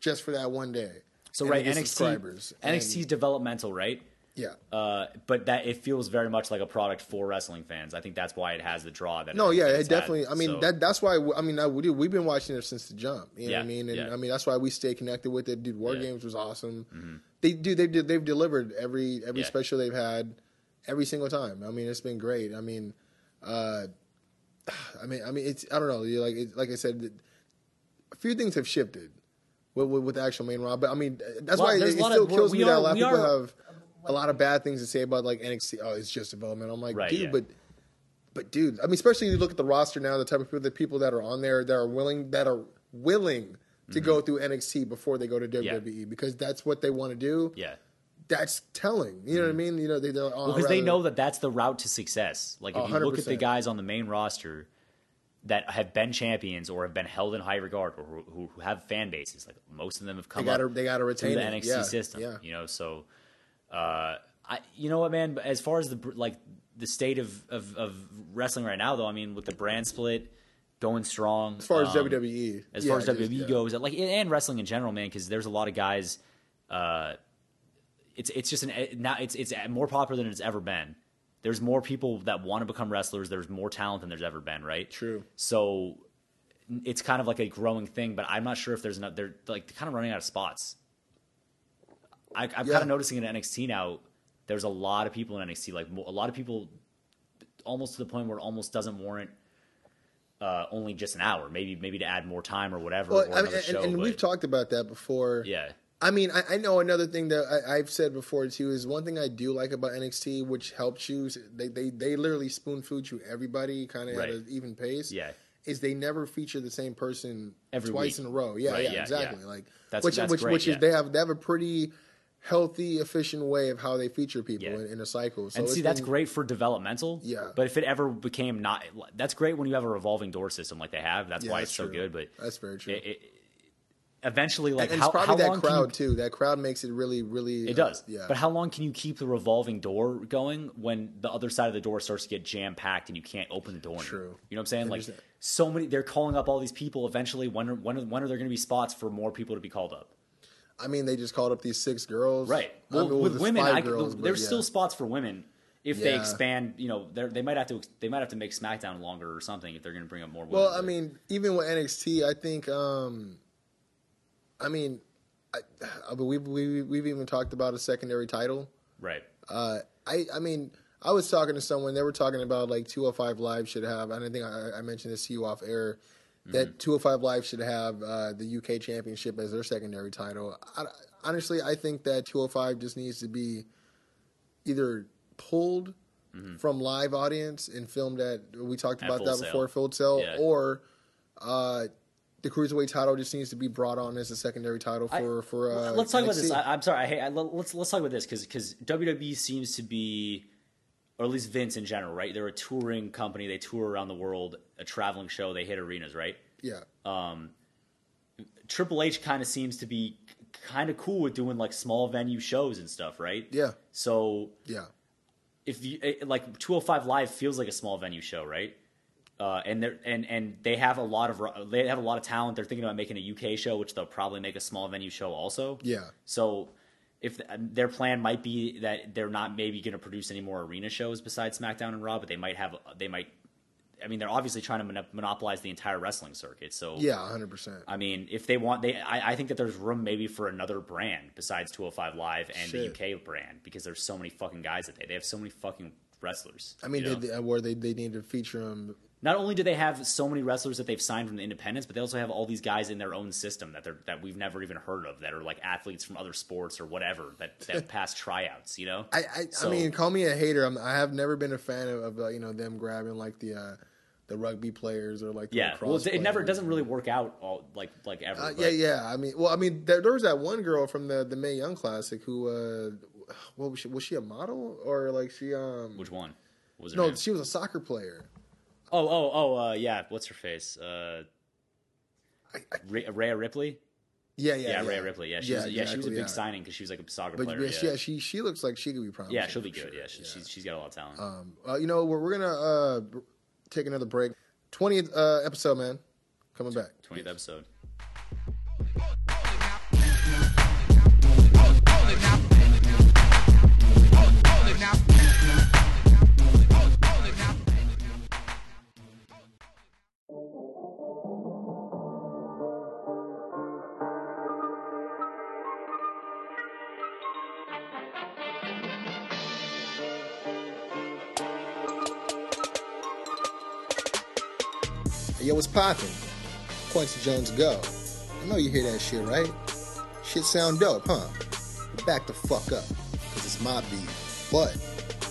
A: just for that one day.
B: so right NXT.
A: And-
B: NXT's developmental, right?
A: yeah.
B: Uh, but that it feels very much like a product for wrestling fans. I think that's why it has the draw that.
A: No,
B: it,
A: yeah, it
B: it's had.
A: definitely. I mean,
B: So,
A: that that's why. I mean, I, we, we've been watching it since the jump. You know what I mean? And
B: yeah.
A: I mean, that's why we stay connected with it. Dude, War
B: Yeah. Mm-hmm.
A: Games was awesome. They do. They did. They've delivered every every
B: Yeah.
A: special they've had, every single time. I mean, it's been great. I mean, uh, I mean, I mean, it's. I don't know. You like it, like I said, a few things have shifted with, with, with the actual main Raw. But I mean, that's
B: Well,
A: why it, it still
B: of-
A: kills me that a lot of people
B: are-
A: have a lot of bad things to say about like NXT. Oh, it's just development. I'm like,
B: Right,
A: dude,
B: yeah.
A: but but dude, I mean, especially you look at the roster now, the type of people, the people that are on there that are willing, that are willing to go through NXT before they go to
B: Mm-hmm. Yeah.
A: WWE because that's what they want to do.
B: yeah.
A: That's telling. You know what I mean? You know, they, they're on
B: because they know that that's the route to success. Like if
A: Oh,
B: you look at the guys on the main roster that have been champions or have been held in high regard or who, who have fan bases, like most of them have come
A: They gotta-
B: up
A: they gotta retain
B: the. NXT
A: Yeah,
B: system.
A: yeah.
B: You know, so uh, I, you know what, man. As far as the like the state of, of of wrestling right now, though, I mean, with the brand split going strong,
A: as far as
B: um,
A: WWE,
B: as
A: yeah,
B: far as WWE
A: yeah.
B: goes, like and wrestling in general, man, because there's a lot of guys. Uh, it's it's just an now it's it's more popular than it's ever been. There's more people that want to become wrestlers. There's more talent than there's ever been, right?
A: True.
B: So it's kind of like a growing thing, but I'm not sure if there's enough. They're like kind of running out of spots. I, I'm
A: Yeah.
B: kind of noticing in NXT now. There's a lot of people in NXT, like a lot of people, almost to the point where it almost doesn't warrant uh, only just an hour. Maybe maybe to add more time or whatever.
A: Well,
B: or
A: I mean, and,
B: show,
A: and
B: but-
A: we've talked about that before.
B: Yeah,
A: I mean, I, I know another thing that I, I've said before too is one thing I do like about NXT, which helps you. They they, they literally spoon food you everybody kind of
B: Right.
A: at an even pace.
B: Yeah.
A: is they never feature the same person
B: Every
A: twice
B: week.
A: in a row. Yeah,
B: Right,
A: yeah,
B: yeah,
A: exactly.
B: yeah.
A: Like
B: That's-
A: which
B: that's
A: which
B: great,
A: which is they have they have a pretty healthy, efficient way of how they feature people
B: Yeah.
A: in, in a cycle. So
B: and see that's
A: been-
B: great for developmental.
A: Yeah.
B: But if it ever became not, that's great when you have a revolving door system like they have. That's
A: Yeah,
B: why
A: that's
B: it's so good. But
A: That's very true.
B: It, it, eventually, like
A: and
B: how,
A: it's probably
B: how
A: that crowd
B: you-
A: too. That crowd makes it really, really.
B: It does.
A: Uh, yeah.
B: But how long can you keep the revolving door going when the other side of the door starts to get jam packed and you can't open the door? anymore?
A: True.
B: You know what I'm saying? Like so many, they're calling up all these people. Eventually, when are, when when are there going to be spots for more people to be called up?
A: I mean, they just called up these six girls.
B: Right.
A: I
B: Well,
A: mean,
B: with women, I,
A: girls,
B: there's
A: yeah.
B: still spots for women if they expand. You know, they're- might have to they might have to make SmackDown longer or something if they're going to bring up more women.
A: Well, I mean, even with NXT, I think. um I mean, I, I we've we, we've even talked about a secondary title.
B: right.
A: Uh, I I mean, I was talking to someone. They were talking about like 205 Live should have. And I think I, I mentioned this to you off air.
B: Mm-hmm.
A: That 205 Live should have uh, the UK Championship as their secondary title. I, honestly, I think that 205 just needs to be either pulled from live audience and filmed at. We talked
B: At
A: about that before Full Sail,
B: Yeah.
A: or uh, the cruiserweight title just needs to be brought on as a secondary title for for. Uh,
B: let's talk about this. I, I'm sorry. I. I, let's let's talk about this because because WWE seems to be, or at least Vince in general, right? They're a touring company. They tour around the world, a traveling show. They hit arenas, right?
A: yeah.
B: Triple H kind of seems to be kind of cool with doing like small venue shows and stuff, right?
A: Yeah.
B: So
A: Yeah.
B: if you it- like 205 live feels like a small venue show right uh, and they and and they have a lot of they have a lot of talent they're thinking about making a uk show which they'll probably make a small venue show also
A: Yeah.
B: so if um, their plan might be that they're not maybe going to produce any more arena shows besides smackdown and raw but they might have uh, they might i mean they're obviously trying to mono- monopolize the entire wrestling circuit so
A: Yeah, hundred percent.
B: I mean, if they want, they I, I think that there's room maybe for another brand besides 205 Live and
A: Shit.
B: the UK brand because there's so many fucking guys that they they have so many fucking wrestlers.
A: I mean,
B: you know?
A: they, uh, they, where they they need to feature them
B: not only do they have so many wrestlers that they've signed from the independents, but they also have all these guys in their own system that they're that we've never even heard of that are like athletes from other sports or whatever that that pass tryouts. You know,
A: I I,
B: So-
A: I mean, call me a hater. I'm, I have never been a fan of, of uh, you know them grabbing like the uh, the rugby players or like the
B: yeah. Well, it never it doesn't really work out all like like ever.
A: Uh, yeah, yeah. I mean, well, I mean, there, there was that one girl from the the Mae Young Classic who, uh, what was she? Was she a model or like she? Um,
B: Which one?
A: No,
B: name?
A: she was a soccer player.
B: Oh, oh, oh, uh, yeah. What's her face? Uh, Rhea Rhea Ripley.
A: yeah, yeah,
B: Yeah, Rhea Ripley. Yeah, she was, yeah, she was a
A: exactly,
B: big signing because she was like a soccer
A: But
B: player. yeah.
A: yeah, she she looks like she could be promising.
B: yeah, she'll be
A: for
B: good.
A: sure,
B: Yeah, she, she's she's got a lot of talent.
A: Um, uh, you know, we're, we're gonna uh, take another break. Twentieth uh, episode, man, coming back.
B: Twentieth episode.
A: Hey, yo, what's poppin'? Kwency Jones go. I know you hear that shit, right? Shit sound dope, huh? Back the fuck up, cause it's my beat. But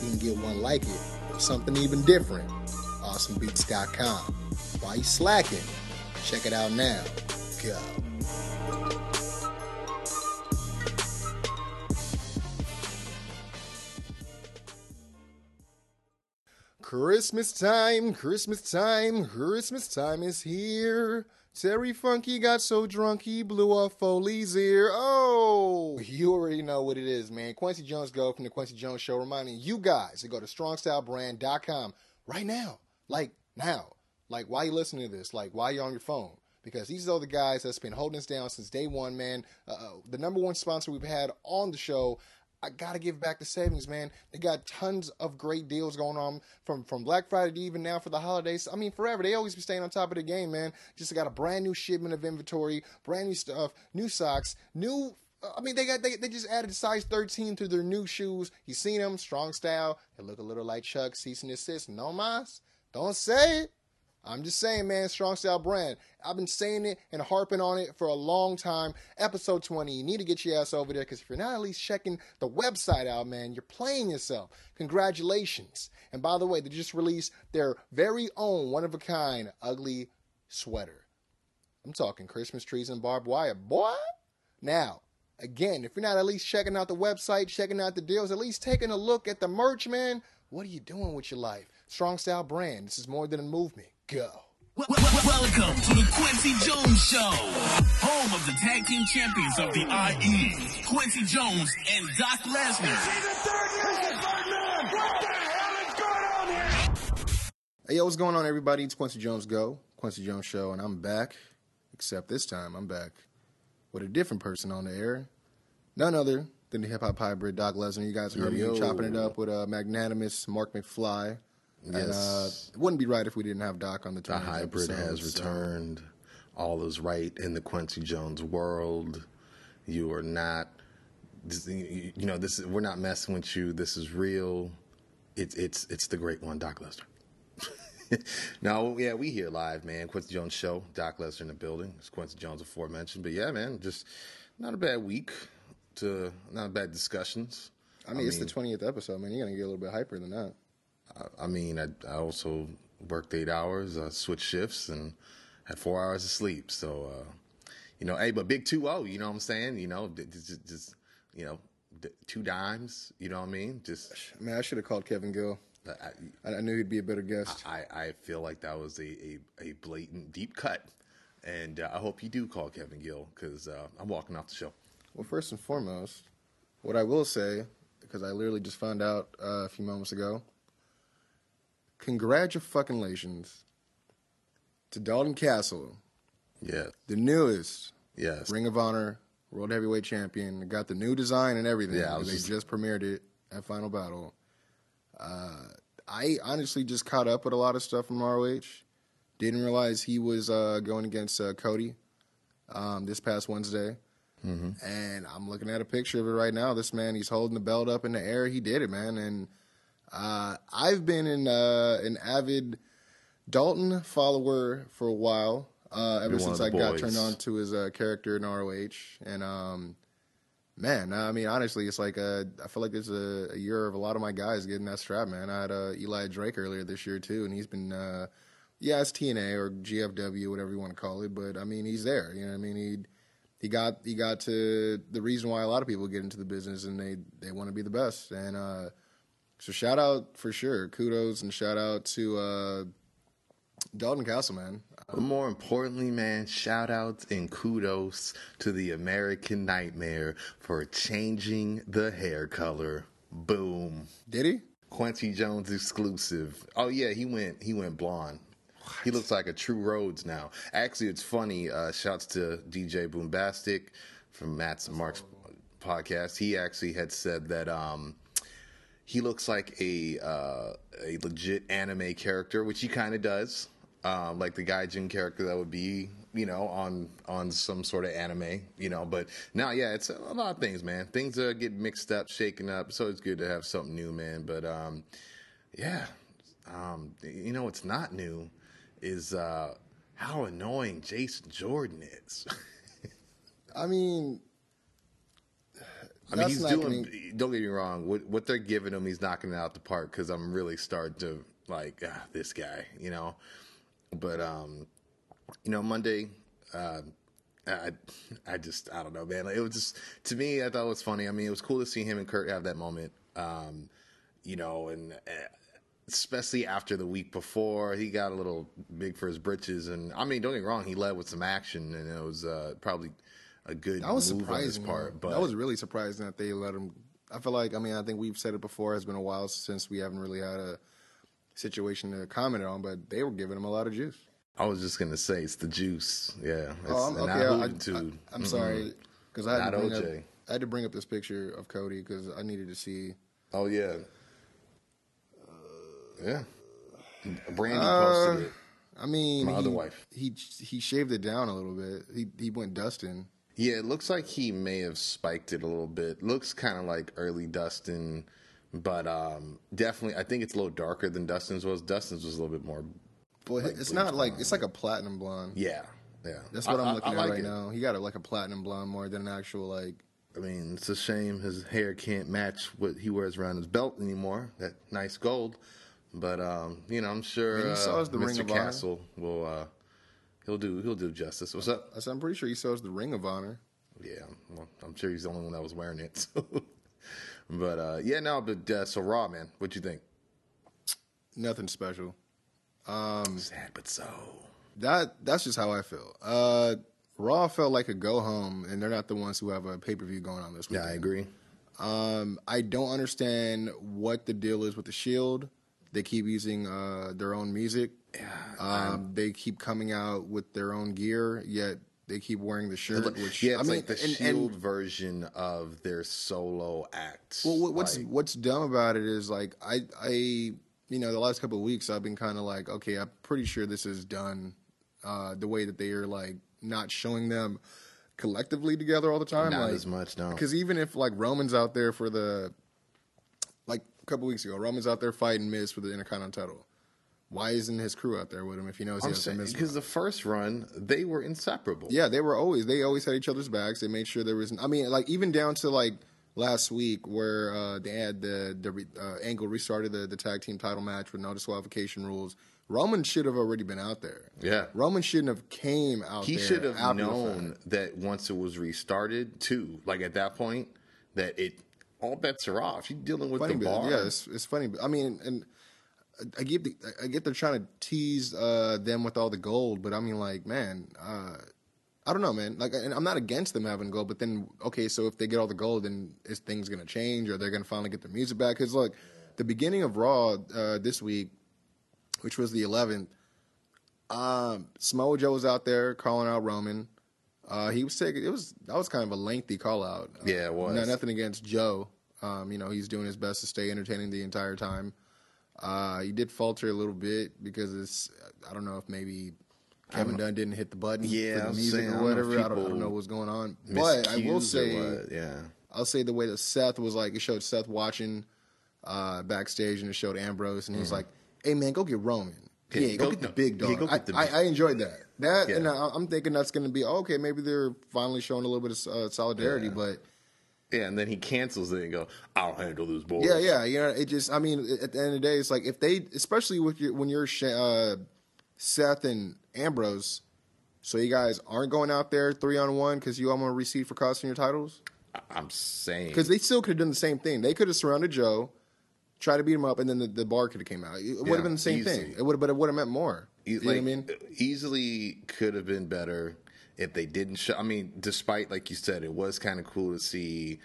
A: you can get one like it or something even different. AwesomeBeats.com. Why you slacking? Check it out now. Go. Christmas time, Christmas time, Christmas time is here. Terry Funky got so drunk he blew off Foley's ear. Oh, you already know what it is, man. Kwency Jones Go from the Kwency Jones Show reminding you guys to go to strongstylebrand.com right now. Like now. Like while you listening to this, like while you're on your phone. Because these are the guys that's been holding us down since day one, man. Uh, the number one sponsor we've had on the show. I gotta give back the savings, man. They got tons of great deals going on from from Black Friday to even now for the holidays. I mean, forever. They always be staying on top of the game, man. Just got a brand new shipment of inventory, brand new stuff, new socks, new. I mean, they got they, they just added size 13 to their new shoes. You seen them, strong style. They look a little like Chuck, cease and desist. No mas, don't say it. I'm just saying, man, strong style brand. I've been saying it and harping on it for a long time. Episode 20, you need to get your ass over there because if you're not at least checking the website out, man, you're playing yourself. Congratulations. And by the way, they just released their very own one of a kind ugly sweater. I'm talking Christmas trees and barbed wire. Boy! Now, again, if you're not at least checking out the website, checking out the deals, at least taking a look at the merch, man, what are you doing with your life? Strong Style Brand. This is more than a movement. Go.
C: Wel- wel- Welcome to the Kwency Jones Show, home of the tag team champions of the IE, Kwency Jones and Doc Lesnar.
A: Hey, yo, what's going on, everybody? It's Kwency Jones Go, Kwency Jones Show, and I'm back. Except this time, I'm back with a different person on the air. None other than the hip hop hybrid Doc Lesnar. You guys heard
E: Yo.
A: me chopping it up with a magnanimous Marc McFly. And uh,
E: Yes.
A: it wouldn't be right if we didn't have Doc on the
E: The
A: 20th
E: hybrid
A: episode,
E: has
A: so-
E: returned. All is right in the Kwency Jones world. You are not, you know, this is, we're not messing with you. This is real. It's it's it's the great one, Doc Lesnar. no, yeah, we here live, man. Kwency Jones show. Doc Lesnar in the building. It's Kwency Jones aforementioned, but yeah, man, just not a bad week. To not bad discussions.
A: I mean, it's the 20th episode, man. You're going to get a little bit hyper than that.
E: I mean, I, I also worked eight hours, uh, switched shifts, and had four hours of sleep. So, uh, you know, hey, but big 2 0, you know what I'm saying? You know, just, just you know, two dimes, you know what I mean? Just,
A: Man, I should have called Kevin Gill.
E: I,
A: I, I knew he'd be a better guest.
E: I, I feel like that was a, a, a blatant deep cut. And uh, I hope you do call Kevin Gill because uh, I'm walking off the show.
A: Well, first and foremost, what I will say, because I literally just found out uh, a few moments ago, congratulations to Dalton Castle,
E: Yeah.
A: the newest
E: Yes.
A: Ring of Honor World Heavyweight Champion. It got the new design and everything.
E: Yeah,
A: they
E: just-
A: just premiered it at Final Battle. Uh, I honestly just caught up with a lot of stuff from ROH. Didn't realize he was uh, going against uh, Cody um, this past Wednesday. And I'm looking at a picture of it right now. This man, he's holding the belt up in the air. He did it, man. And uh, I've been in, uh, an avid Dalton follower for a while. Uh, ever
E: You're
A: since I
E: the
A: got turned on to his uh, character in ROH, and um, man, I mean, honestly, it's like uh, I feel like there's a, a year of a lot of my guys getting that strap. Man, I had uh, Eli Drake earlier this year too, and he's been, uh, yeah, it's TNA or GFW, whatever you want to call it, but I mean, he's there. You know, what I mean, he he got he got to the reason why a lot of people get into the business and they they want to be the best, and uh, so shout out for sure, kudos and shout out to uh, Dalton Castle, man.
E: But more importantly, man, shout outs and kudos to the American Nightmare for changing the hair color. Boom.
A: Did he?
E: Quincy Jones exclusive. Oh yeah, he went he went blonde. He looks like a true Rhodes now. Actually, it's funny. Uh, shouts to DJ Boombastic from Matt's and Mark's podcast. He actually had said that um, he looks like a uh, a legit anime character, which he kind of does, um, like the Gaijin character that would be, you know, on on some sort of anime, you know. But now, yeah, it's a lot of things, man. Things uh, get mixed up, shaken up, so it's good to have something new, man. But um, yeah, um, you know, what's not new is uh, how annoying Jason Jordan is.
A: I mean,
E: I mean,
A: That's
E: he's doing.
A: gonna-
E: Don't get me wrong. What what they're giving him, he's knocking it out the park. Because I'm really starting to like ah, this guy, you know. But um, you know, Monday, uh, I I just I don't know, man. Like, it was just to me, I thought it was funny. I mean, it was cool to see him and Kurt have that moment. Um, you know, and. Uh, Especially after the week before, he got a little big for his britches, and I mean, don't get me wrong, he led with some action, and it was uh, probably a good
A: that was
E: move on his
A: surprising.
E: part.
A: man.
E: But
A: that was really surprising that they let him. I feel like I mean I think we've said it before. It's been a while since we haven't really had a situation to comment on, but they were giving him a lot of juice.
E: I was just gonna say it's the juice. Yeah. It's,
A: Oh, I'm, okay.
E: not
A: I,
E: Juventude.
A: am sorry because I had to
E: Not
A: bring up,
E: OJ.
A: I had to bring up this picture of Cody because I needed to see.
E: Oh yeah. Yeah. Brandi
A: Uh,
E: posted it.
A: I mean,
E: My
A: he,
E: other wife.
A: He he shaved it down a little bit. He he went Dustin.
E: Yeah, it looks like he may have spiked it a little bit. Looks kind of like early Dustin, but um, definitely, I think it's a little darker than Dustin's was. Dustin's was a little bit more.
A: But
E: Like
A: it's not like
E: blonde.
A: it's like a platinum blonde.
E: Yeah, yeah.
A: That's what
E: I,
A: I, am looking
E: I
A: at
E: like
A: right
E: it.
A: now. He got it like a platinum blonde more than an actual like.
E: I mean, it's a shame his hair can't match what he wears around his belt anymore. That nice gold. But um, you know, I'm sure
A: Man, he
E: uh,
A: sells the Ring
E: Mr. Castle will uh, he'll do he'll do justice. What's up?
A: I said, I'm pretty sure he sells the Ring of Honor.
E: Yeah, well, I'm sure he's the only one that was wearing it. So. but uh, yeah, no, but uh, so Raw, man, what you think?
A: Nothing special.
E: Sad, but so.
A: That that's just how I feel. Uh, Raw felt like a go home, and they're not the ones who have a pay per view going on this
E: week.
A: Yeah.
E: I agree.
A: Um, I don't understand what the deal is with the Shield. They keep using uh, their own music. Um, they keep coming out with their own gear, yet they keep wearing the shirt. Which
E: yeah,
A: I mean,
E: like the
A: and-
E: Shield
A: and-
E: version of their solo act.
A: Well, what- what's
E: Like,
A: what's dumb about it is like I I you know the last couple of weeks I've been kind of like okay I'm pretty sure this is done uh, the way that they are like not showing them collectively together all the time.
E: Not
A: like,
E: as much, no.
A: Because even if like Roman's out there for the like a couple weeks ago, Roman's out there fighting Miz for the Intercontinental title. Why isn't his crew out there with him if he knows he
E: I'm
A: has
E: saying
A: Miz?
E: because the first run they were inseparable.
A: Yeah, they were always they always had each other's backs. They made sure there was. I mean, like even down to like last week where uh, they had the the uh, Angle restarted the, the tag team title match with no disqualification rules. Roman should have already been out there.
E: Yeah.
A: Roman shouldn't have came out.
E: he should have known that once it was restarted, too. Like at that point, that it all bets are off. You're dealing with
A: Funny,
E: the bar.
A: yeah, it's, it's funny. But I mean, and I get the, I get they're trying to tease uh, them with all the gold, but I mean, like, man, uh, I don't know, man. Like, and I'm not against them having gold, but then okay, so if they get all the gold, then is things gonna change, or they're gonna finally get their music back? Because look, the beginning of Raw uh, this week, which was the 11th, um, Samoa Joe was out there calling out Roman. Uh, he was taking it was that was kind of a lengthy call out. Uh,
E: Yeah, it was.
A: no- nothing against Joe. Um, you know, he's doing his best to stay entertaining the entire time. Uh, he did falter a little bit because it's I don't know if maybe Kevin Dunn didn't hit the button
E: Yeah,
A: for the music
E: saying, I
A: or
E: don't
A: whatever. I don't, I don't know what's going on. But I will say
E: yeah.
A: I'll say the way that Seth was like, it showed Seth watching uh, backstage and it showed Ambrose, and
E: Mm-hmm.
A: he's like, "Hey man, go get Roman." Yeah, go, get the big dog.
E: Yeah,
A: I,
E: the
A: I, I enjoyed that. That
E: Yeah.
A: and I, I'm thinking that's going to be okay. Maybe they're finally showing a little bit of uh, solidarity,
E: Yeah.
A: but
E: yeah, and then he cancels it and go, "I'll handle this boy."
A: yeah, yeah, you know, it just. I mean, at the end of the day, it's like if they, especially with your, when you're uh, Seth and Ambrose, so you guys aren't going out there three on one because you all want to receive for costing your titles.
E: I'm saying
A: Because they still could have done the same thing. They could have surrounded Joe, tried to beat him up, and then the, the bar could have came out. It would
E: Yeah,
A: have been the same thing. It would have, but it would have meant more.
E: E-
A: You know what I mean?
E: Easily could have been better if they didn't show. I mean, despite like you said, it was kind of cool to see.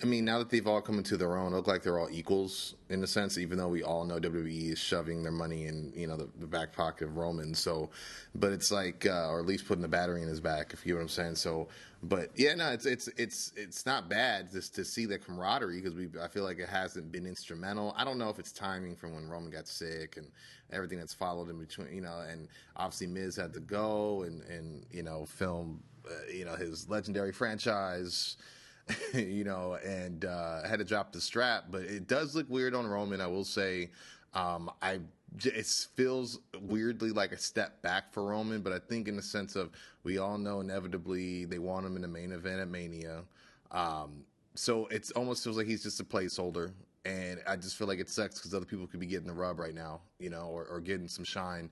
E: I mean, now that they've all come into their own, look like they're all equals in a sense. Even though we all know WWE is shoving their money in, you know, the, the back pocket of Roman. So, but it's like, uh, or at least putting the battery in his back, if you know what I'm saying. So, but yeah, no, it's it's it's it's not bad just to see the camaraderie because we. I feel like it hasn't been instrumental. I don't know if it's timing from when Roman got sick and everything that's followed in between, you know, and obviously Miz had to go and and you know film, uh, you know, his legendary franchise. you know, and uh, had to drop the strap, but it does look weird on Roman. I will say, um, I it feels weirdly like a step back for Roman, but I think in the sense of we all know inevitably they want him in the main event at Mania, um, so it almost feels like he's just a placeholder. And I just feel like it sucks because other people could be getting the rub right now, you know, or, or getting some shine,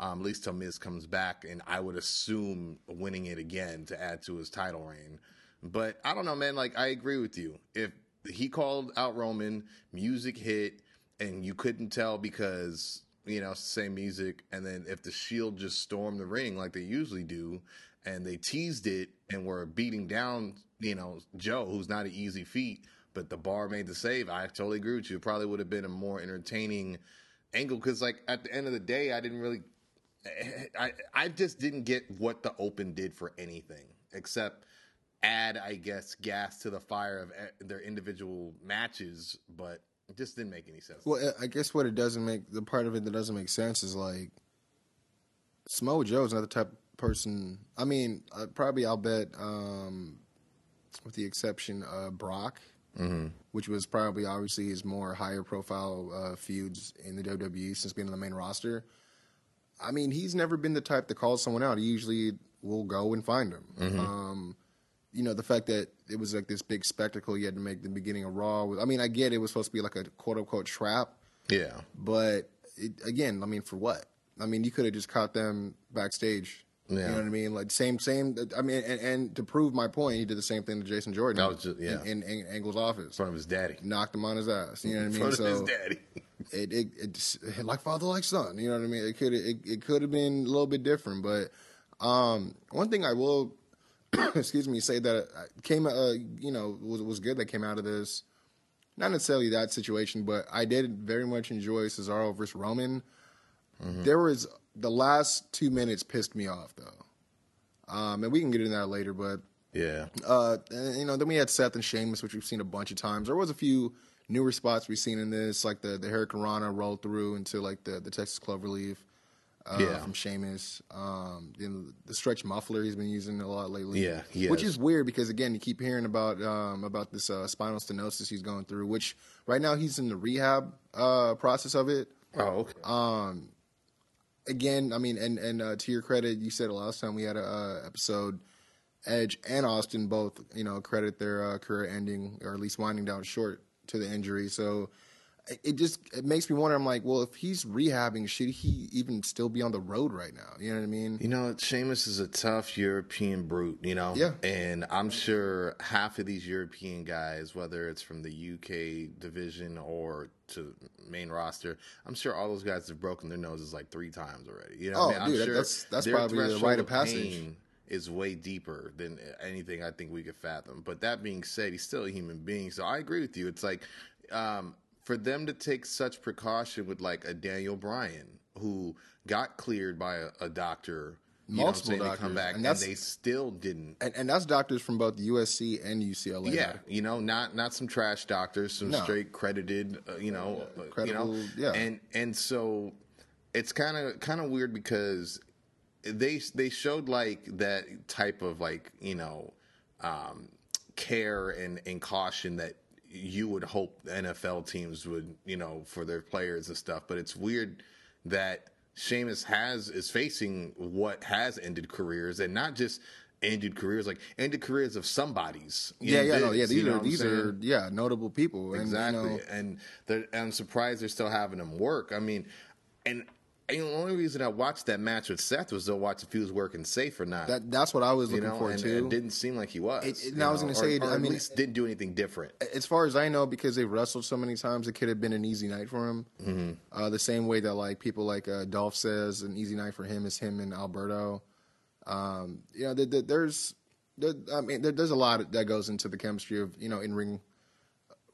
E: um, at least till Miz comes back. And I would assume winning it again to add to his title reign. But I don't know, man. Like I agree with you. If he called out Roman, music hit, and you couldn't tell because you know same music, and then if the Shield just stormed the ring like they usually do, and they teased it and were beating down, you know, Joe, who's not an easy feat, but the bar made the save. I totally agree with you. It probably would have been a more entertaining angle because, like, at the end of the day, I didn't really I I just didn't get what the Open did for anything except add, I guess, gas to the fire of e- their individual matches, but it just didn't make any sense.
A: Well, I guess what it doesn't make the part of it that doesn't make sense is like Samoa Joe's not the type of person. I mean, uh, probably I'll bet, um, with the exception of Brock, which was probably obviously his more higher profile uh, feuds in the WWE since being on the main roster. I mean, he's never been the type to call someone out. He usually will go and find him. Um, you know, the fact that it was like this big spectacle you had to make the beginning of Raw. I mean, I get it was supposed to be like a quote unquote trap,
E: yeah,
A: but it, again, I mean, for what? I mean, you could have just caught them backstage.
E: Yeah.
A: You know what I mean? Like same, same. I mean, and, and to prove my point, he did the same thing to Jason Jordan.
E: That was just- yeah.
A: in, in, in Angle's office,
E: in front of his daddy.
A: knocked him on his ass. You know what I mean?
E: In front of his daddy.
A: it, it, it like father like son. You know what I mean? It could it, it could have been a little bit different, but um, one thing I will, excuse me, say that uh, came uh, you know was was good that came out of this. Not necessarily that situation, but I did very much enjoy Cesaro versus Roman. There was the last two minutes pissed me off though, um, and we can get into that later. But
E: Yeah,
A: uh, and, you know, then we had Seth and Sheamus, which we've seen a bunch of times. There was a few newer spots we've seen in this, like the the hurricanrana roll through into like the the Texas Cloverleaf uh,
E: Yeah.
A: from Sheamus. Um, then the stretch muffler he's been using a lot lately.
E: Yeah, he
A: which is weird because again, you keep hearing about um, about this uh, spinal stenosis he's going through, which right now he's in the rehab uh, process of it
E: Oh, okay.
A: Um, again, I mean, and and uh, to your credit, you said last time we had a uh, episode. Edge and Austin both, you know, credit their uh, career ending or at least winding down short to the injury. So it- just it makes me wonder. I'm like, well, if he's rehabbing, should he even still be on the road right now? You know what I mean?
E: You know, Sheamus is a tough European brute, you know?
A: Yeah.
E: And I'm sure half of these European guys, whether it's from the UK division or to main roster, I'm sure all those guys have broken their noses like three times already. You know
A: Oh,
E: I mean? I'm
A: dude,
E: sure
A: that's- that's probably the rite of
E: of
A: passage.
E: pain Is way deeper than anything I think we could fathom. But that being said, he's still a human being. So I agree with you. It's like um, for them to take such precaution with like a Daniel Bryan who got cleared by a, a doctor, you know
A: Multiple doctors,
E: come back,
A: and
E: and, they still didn't.
A: And, and that's doctors from both USC and UCLA.
E: Yeah, you know, not not some trash doctors, some
A: No.
E: straight credited, uh, you know, uh, you
A: credible,
E: know,
A: yeah.
E: and and so it's kind of kind of weird because they they showed like that type of like you know um, care and and caution that you would hope NFL teams would you know for their players and stuff, but it's weird that Sheamus has is facing what has ended careers, and not just ended careers, like ended careers of somebody's.
A: Yeah, yeah, no,
E: biz,
A: yeah.
E: you
A: These
E: know
A: are these are yeah notable people. And,
E: Exactly,
A: You know,
E: and they're, I'm surprised they're still having them work. I mean, and, and the only reason I watched that match with Seth was to watch if he was working safe or not.
A: that that's what I was
E: you
A: looking
E: know,
A: for
E: and
A: too.
E: it didn't seem like he was.
A: It- it-
E: you
A: I was gonna say,
E: or
A: I
E: at
A: mean-
E: least didn't do anything different.
A: as far as I know, because they've wrestled so many times, it could have been an easy night for him. Mm-hmm. Uh, the same way that like people like uh, Dolph says, an easy night for him is him and Alberto. Um, you know, there, there- there's, there, I mean, there, there's a lot that goes into the chemistry of you know in ring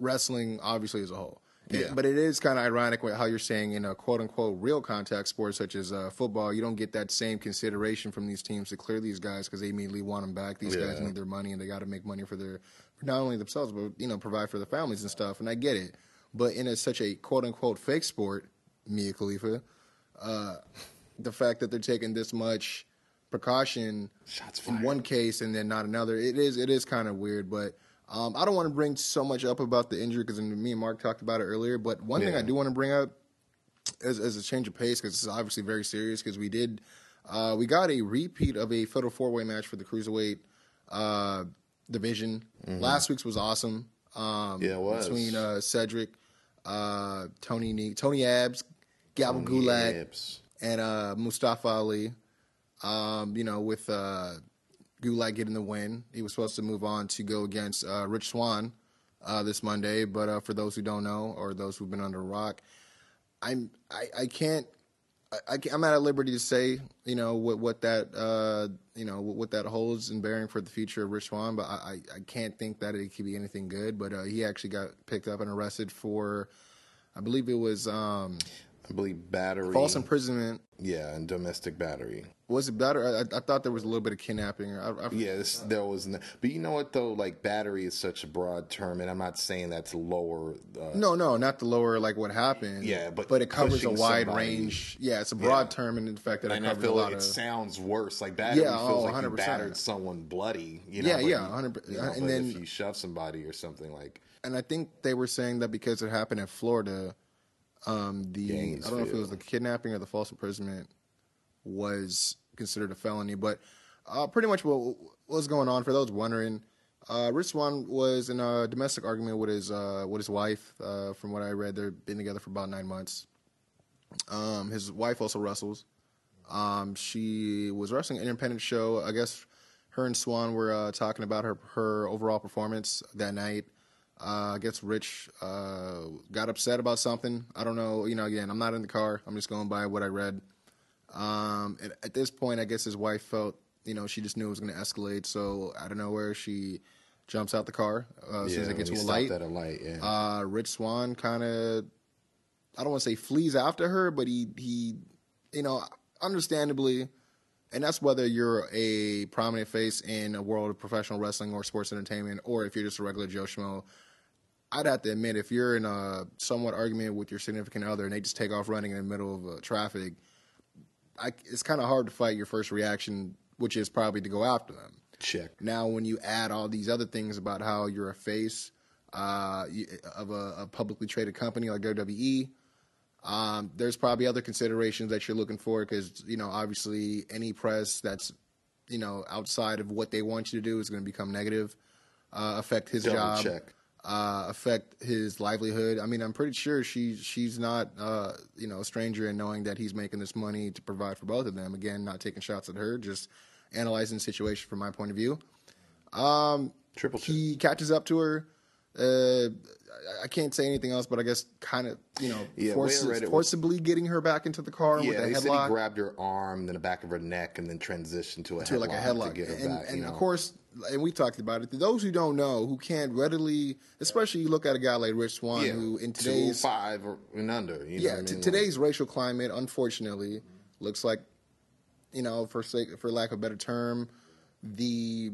A: wrestling, obviously as a whole.
E: Yeah.
A: But it is kind of ironic with how you're saying in a quote unquote real contact sport such as uh, football, you don't get that same consideration from these teams to clear these guys because they immediately want them back. These guys need their money and they got to make money for their not only themselves but you know provide for their families and stuff. And I get it, but in a, such a quote unquote fake sport, Mia Khalifa, uh, the fact that they're taking this much precaution in one case and then not another, it is it is kind of weird. But um, I don't want to bring so much up about the injury because me and Marc talked about it earlier. But one thing I do want to bring up as, as a change of pace because it's obviously very serious because we did uh, we got a repeat of a fatal four way match for the cruiserweight uh, division. Last week's was awesome. Um,
E: Mm-hmm. Yeah, it was.
A: between uh, Cedric, uh, Tony ne- Tony Abs, Gabble Gulak,
E: Yips.
A: and uh, Mustafa Ali. Um, you know, with uh, Gulak getting the win, he was supposed to move on to go against uh, Rich Swann uh, this Monday. But uh, for those who don't know, or those who've been under a rock, I'm I, I can't. I, I'm at liberty to say, you know, what what that uh, you know what, what that holds and bearing for the future of Rich Swann, but I, I, I can't think that it could be anything good. But uh, he actually got picked up and arrested for, I believe it was um,
E: I believe battery.
A: false imprisonment.
E: Yeah, and domestic battery.
A: Was it battery? I, I thought there was a little bit of kidnapping. I, I,
E: Yeah, this, there was. n- But you know what though? Like battery is such a broad term, and I'm not saying that's lower. Uh,
A: No, no, not the lower like what happened.
E: Yeah, but
A: but it covers a wide
E: somebody-
A: range. Yeah, it's a broad
E: Yeah.
A: term in fact that it
E: And I
A: covers a
E: feel like it
A: of.
E: sounds worse. Like battery
A: Yeah,
E: feels
A: oh,
E: like you
A: 100%.
E: battered someone bloody. You know,
A: Yeah, yeah, 100%.
E: you know,
A: And then-
E: if you shove somebody or something like,
A: and I think they were saying that because it happened in Florida, um, the I don't know if it was the kidnapping or the false imprisonment was considered a felony. But uh, pretty much what, what was going on for those wondering, uh, Rich Swann was in a domestic argument with his uh, with his wife. Uh, from what I read, they've been together for about nine months. Um, his wife also wrestles. Um, she was wrestling an independent show. I guess her and Swann were uh, talking about her her overall performance that night. Uh, I guess Rich uh, got upset about something. I don't know. You know, again, I'm not in the car. I'm just going by what I read. Um, and at this point, I guess his wife felt, you know, she just knew it was going to escalate. So out of nowhere, she jumps out the car uh, as soon as it gets to a light.
E: at a light. Yeah,
A: Uh, Rich Swann kind of, I don't want to say flees after her, but he he, you know, understandably, and that's whether you're a prominent face in a world of professional wrestling or sports entertainment, or if you're just a regular Joe Schmo. I'd have to admit, if you're in a somewhat argument with your significant other and they just take off running in the middle of uh, traffic, I, it's kind of hard to fight your first reaction, which is probably to go after them.
E: check.
A: Now, when you add all these other things about how you're a face uh, of a, a publicly traded company like WWE, um, there's probably other considerations that you're looking for because you know obviously any press that's you know outside of what they want you to do is going to become negative, uh, affect his
E: Double
A: job,
E: check.
A: Uh, affect his livelihood. I mean, I'm pretty sure she she's not uh, you know a stranger in knowing that he's making this money to provide for both of them. Again, not taking shots at her, just analyzing the situation from my point of view. Um,
E: Triple
A: he catches up to her. Uh, I- can't say anything else, but I guess kind of you know
E: Yeah,
A: forces-
E: way I read it was-
A: forcibly getting her back into the car with
E: Yeah,
A: a
E: he said he grabbed her arm, then the back of her neck, and then transitioned to a
A: to
E: headlock
A: like a headlock.
E: to get her
A: and
E: back.
A: and of course, and we talked about it. Those who don't know, who can't readily, especially you look at a guy like Rich Swann,
E: yeah,
A: who in today's
E: five or and under. You know
A: yeah
E: what I
A: t-
E: mean?
A: today's racial climate, unfortunately, looks like you know, for sake for lack of a better term, the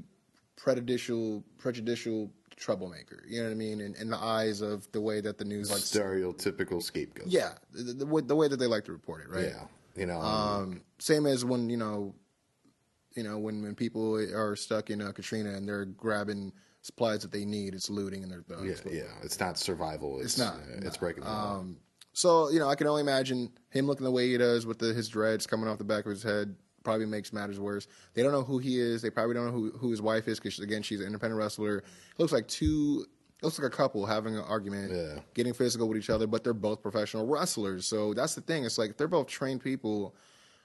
A: prejudicial prejudicial troublemaker. You know what I mean? In, in the eyes of the way that the news like
E: stereotypical scapegoat.
A: yeah, the, the, way- the way that they like to report it, right?
E: yeah. You know,
A: Um, same as when you know, you know, when when people are stuck in uh, Katrina and they're grabbing supplies that they need, it's looting and they're
E: yeah, yeah. It's not survival. It's,
A: It's not.
E: uh, it's breaking the.
A: Um, So you know, I can only imagine him looking the way he does with the, his dreads coming off the back of his head. Probably makes matters worse. They don't know who he is. They probably don't know who, who his wife is because again, she's an independent wrestler. It looks like two. It looks like a couple having an argument,
E: Yeah.
A: getting physical with each other, but they're both professional wrestlers. So that's the thing. It's like they're both trained people.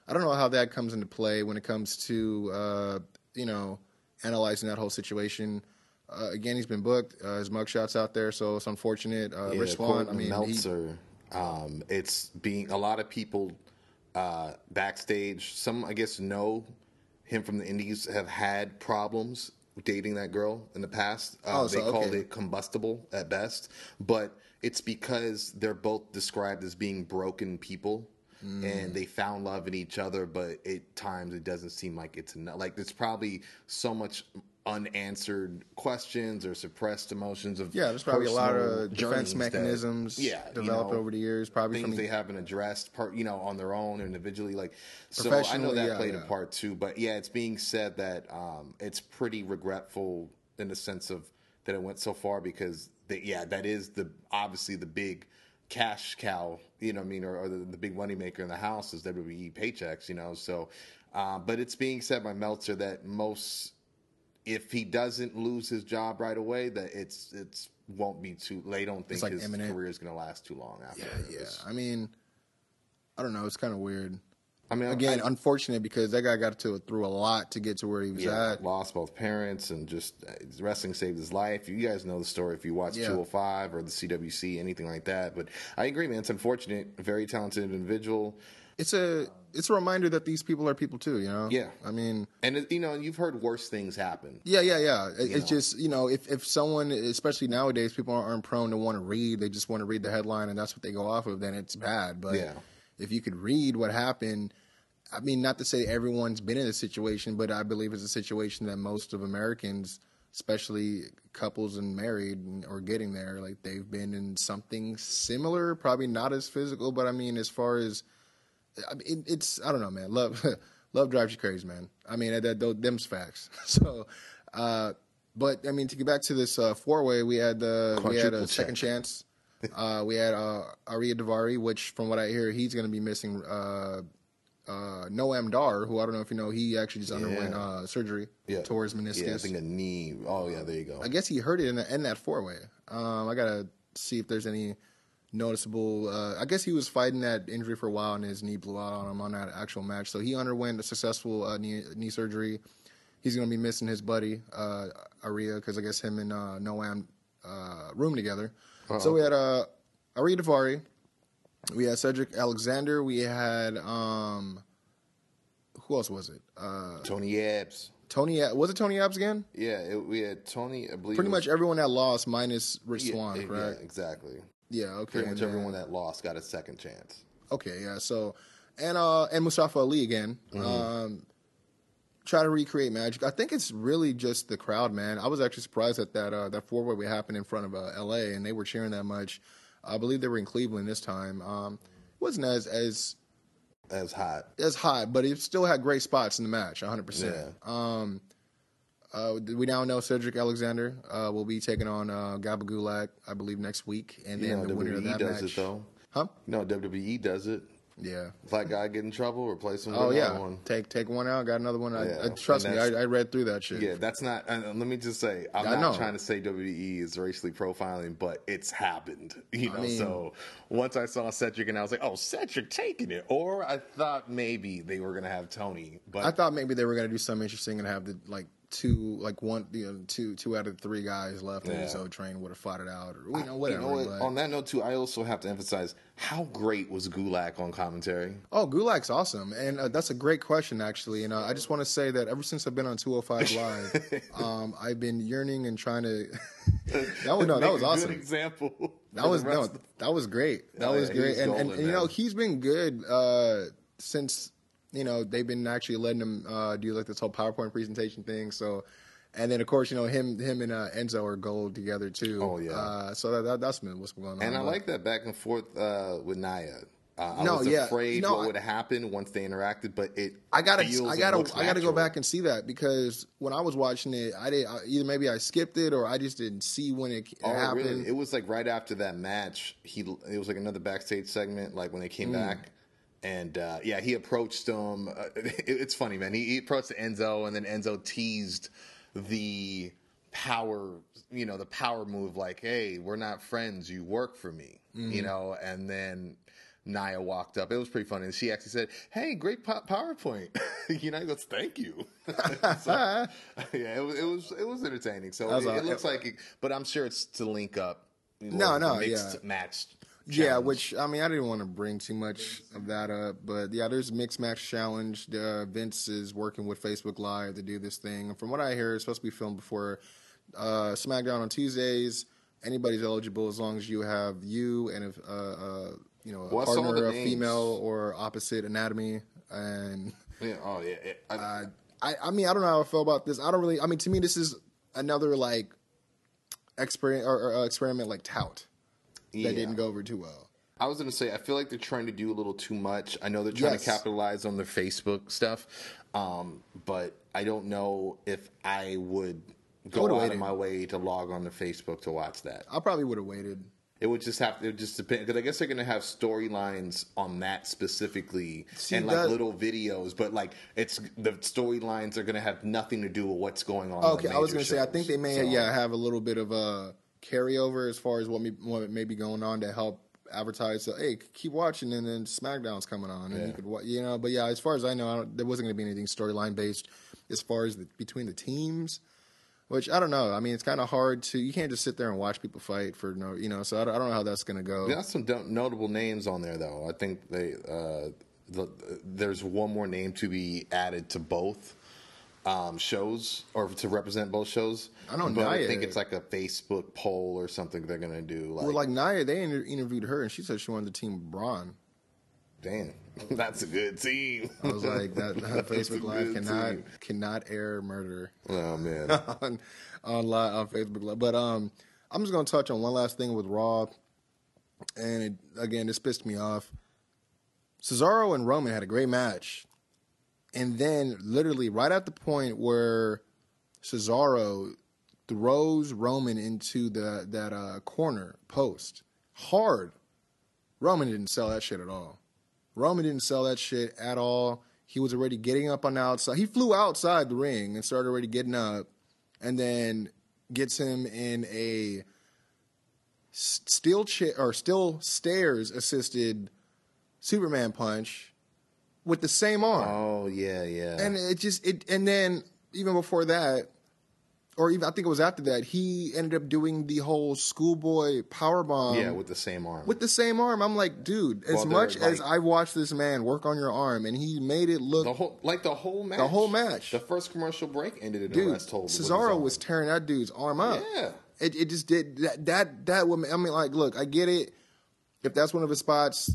A: I don't know how that comes into play when it comes to uh, you know analyzing that whole situation. Uh, again, he's been booked. Uh, his mugshot's out there, so it's unfortunate. Uh,
E: Yeah,
A: Rich Swann. I mean, he,
E: Meltzer, um, it's being a lot of people uh, backstage. Some, I guess, know him from the Indies have had problems dating that girl in the past. Uh,
A: Oh, so,
E: they called it combustible at best, but it's because they're both described as being broken people.
A: Mm.
E: And they found love in each other, but at times it doesn't seem like it's enough. Like there's probably so much unanswered questions or suppressed emotions of
A: yeah, there's probably a lot of defense
E: that-
A: mechanisms
E: yeah, you
A: developed
E: know,
A: over the years. Probably
E: things
A: from
E: they haven't addressed, part you know, on their own individually. Like, so I know that
A: yeah,
E: played
A: yeah.
E: a part too. But yeah, it's being said that um, it's pretty regretful in the sense of that it went so far because they, yeah, that is the obviously the big cash cow, you know, I mean, or, or the, the big moneymaker in the house is WWE paychecks, you know. So, uh, but it's being said by Meltzer that most if he doesn't lose his job right away, that it's it's won't be too. They don't think
A: like
E: his
A: imminent.
E: career is going to last too long after.
A: yeah,
E: this.
A: I mean, I don't know. It's kind of weird.
E: I mean,
A: Again,
E: I,
A: unfortunate because that guy got to through a lot to get to where he was
E: yeah,
A: at.
E: lost both parents and just uh, wrestling saved his life. You guys know the story if you watch
A: Yeah.
E: 205 or the CWC, anything like that. But I agree, man. It's unfortunate. Very talented individual.
A: It's a it's a reminder that these people are people too. You know.
E: Yeah.
A: I mean,
E: And it, you know, you've heard worse things happen.
A: Yeah, yeah, yeah. It, it's
E: know.
A: just you know, if if someone, especially nowadays, people aren't prone to want to read. They just want to read the headline, and that's what they go off of. Then it's bad. But
E: Yeah.
A: if you could read what happened, I mean, not to say everyone's been in this situation, but I believe it's a situation that most of Americans, especially couples and married or getting there, like they've been in something similar. Probably not as physical, but I mean, as far as I mean, it's I don't know, man. Love, love drives you crazy, man. I mean, that, that them's facts. So, uh, but I mean, to get back to this uh, four way, we had the we had a second chance. Uh, we had uh, Ariya Daivari, which from what I hear, he's going to be missing. Uh, uh, Noam Dar, who I don't know if you know, he actually just underwent
E: Yeah.
A: uh, surgery
E: Yeah.
A: toward his meniscus.
E: Yeah, I think a knee. Oh, yeah, there you go.
A: I guess he hurt it in, the, in that four way. Um, I gotta see if there's any noticeable. Uh, I guess he was fighting that injury for a while, and his knee blew out on him on that actual match. So he underwent a successful uh, knee, knee surgery. He's gonna be missing his buddy uh, Ariya because I guess him and uh, Noam uh, room together. So we had uh, Ariya Daivari. We had Cedric Alexander. We had um, who else was it? Uh,
E: Tony Epps.
A: Tony. Was it Tony Abs again?
E: Yeah, it, we had Tony. I believe
A: Pretty much everyone that lost minus Rich
E: Yeah,
A: Swann,
E: yeah, exactly.
A: Yeah, okay.
E: Pretty much everyone that lost got a second chance.
A: Okay, yeah. So, and uh, and Mustafa Ali again.
E: Mm-hmm.
A: Um, try to recreate magic. I think it's really just the crowd, man. I was actually surprised that that uh, that four way we happened in front of uh, L.A. and they were cheering that much. I believe they were in Cleveland this time. Um, wasn't as as
E: As hot.
A: as hot, but it still had great spots in the match, 100.
E: Yeah.
A: percent Um, uh, we now know Cedric Alexander uh, will be taking on uh, Gaba Gulak, I believe, next week, and
E: You
A: then
E: know,
A: the winner of that
E: does
A: match.
E: it though.
A: Huh?
E: No, WWE does it.
A: Yeah.
E: If that guy get in trouble, replace him.
A: Oh
E: with
A: yeah,
E: one.
A: take take one out. Got another one. I,
E: Yeah,
A: I, trust me, I, I read through that shit.
E: Yeah, that's not. And let me just say, I'm
A: I
E: not
A: know.
E: trying to say WWE is racially profiling, but it's happened. You know,
A: mean-
E: so once I saw Cedric, and I was like, "Oh, Cedric taking it," or I thought maybe they were gonna have Tony, but
A: I thought maybe they were gonna do something interesting and have the like two, like one, you know, two, two out of three guys left in
E: Yeah.
A: Zo train would have fought it out, or you know,
E: you
A: whatever.
E: know what?
A: but-
E: On that note, too, I also have to emphasize how great was Gulak on commentary.
A: Oh, Gulak's awesome, and uh, that's a great question actually. And uh, I just want to say that ever since I've been on 205 Live, um, I've been yearning and trying to. that was no, that was awesome.
E: Good example.
A: That was no, that was great. That
E: Oh,
A: was
E: yeah,
A: great,
E: was
A: and, and, and, you know he's been good uh, since you know they've been actually letting him uh, do like this whole PowerPoint presentation thing. So, and then of course you know him him and uh, Enzo are gold together too.
E: Oh, yeah.
A: Uh, so that, that that's been what's going on.
E: And I like that back and forth uh, with Nia. Uh, I
A: No,
E: was
A: yeah.
E: afraid what would happen once they interacted, but it.
A: I gotta, I gotta, I gotta go back and see that because when I was watching it, I did I, either maybe I skipped it or I just didn't see when it,
E: Oh,
A: happened.
E: really? It was like right after that match. He it was like another backstage segment, like when they
A: Mm.
E: came back, and uh, yeah, he approached him. Uh, it, it's funny, man. He, he approached Enzo, and then Enzo teased the power, you know, the power move, like, "Hey, we're not friends. You work for me,"
A: Mm.
E: you know, and then. Nia walked up. It was pretty funny. And she actually said, "Hey, great po- PowerPoint." you know, he goes, "Thank you." So, yeah, it was, it was it was entertaining. So it,
A: all-
E: it looks like, it, but I'm sure it's to link up. you
A: No,
E: know,
A: no,
E: mixed
A: yeah.
E: Match.
A: Yeah, which I mean, I didn't want to bring too much of that up, but yeah, there's mixed match challenge. Uh, Vince is working with Facebook Live to do this thing. From what I hear, it's supposed to be filmed before uh, SmackDown on Tuesdays. Anybody's eligible as long as you have you and if uh, uh, you know a
E: What's
A: partner, a female or opposite anatomy, and
E: Yeah, oh yeah. yeah. I,
A: uh, I, I mean, I don't know how I feel about this. I don't really. I mean, to me, this is another like experiment or, or uh, experiment like tout that
E: yeah.
A: didn't go over too well.
E: I was gonna say, I feel like they're trying to do a little too much. I know they're trying
A: Yes.
E: to capitalize on their Facebook stuff, um, but I don't know if I would go out
A: waited.
E: of my way to log on to Facebook to watch that.
A: I probably would have waited.
E: It would just have to just depend because I guess they're gonna have storylines on that specifically
A: See,
E: and like
A: that-
E: little videos, but like it's the storylines are gonna have nothing to do with what's going on.
A: Okay, I was going to say I think they may
E: So-
A: yeah have a little bit of a carryover as far as what may, what may be going on to help advertise. So hey, keep watching, and then SmackDown's coming on, and
E: Yeah.
A: you could wa- you know. But yeah, as far as I know, I don't, there wasn't going to be anything storyline based as far as the, between the teams. Which I don't know. I mean, it's kind of hard to. You can't just sit there and watch people fight for no, you know. So I don't, I don't know how that's going to go.
E: There's some notable names on there, though. I think they uh, the, there's one more name to be added to both um, shows or to represent both shows.
A: I don't know
E: but I think it's like a Facebook poll or something they're gonna do. Like,
A: Well, like Nia, they inter- interviewed her, and she said she wanted the team Braun.
E: damn, that's a good team.
A: I was like, that, that Facebook Live cannot
E: team.
A: cannot air murder.
E: Oh man,
A: on on live on Facebook Live. But um, I'm just gonna touch on one last thing with Raw, and it, again, this pissed me off. Cesaro and Roman had a great match, and then literally right at the point where Cesaro throws Roman into the that uh, corner post hard, Roman didn't sell that shit at all. Roman didn't sell that shit at all. He was already getting up on the outside. He flew outside the ring and started already getting up, and then gets him in a steel chair or steel stairs assisted Superman punch with the same arm.
E: oh yeah, yeah.
A: And it just it and then even before that, or even I think it was after that, he ended up doing the whole schoolboy power bomb.
E: yeah, with the same arm.
A: with the same arm. I'm like, dude, as
E: Well, they're
A: much as
E: like-
A: I watched this man work on your arm and he made it look
E: the whole, like the whole match.
A: The whole match.
E: The first commercial break ended in a
A: dude,
E: rest hold. with
A: Cesaro was tearing that dude's arm up.
E: Yeah.
A: It it just did that that that would I mean like look, I get it. If that's one of his spots,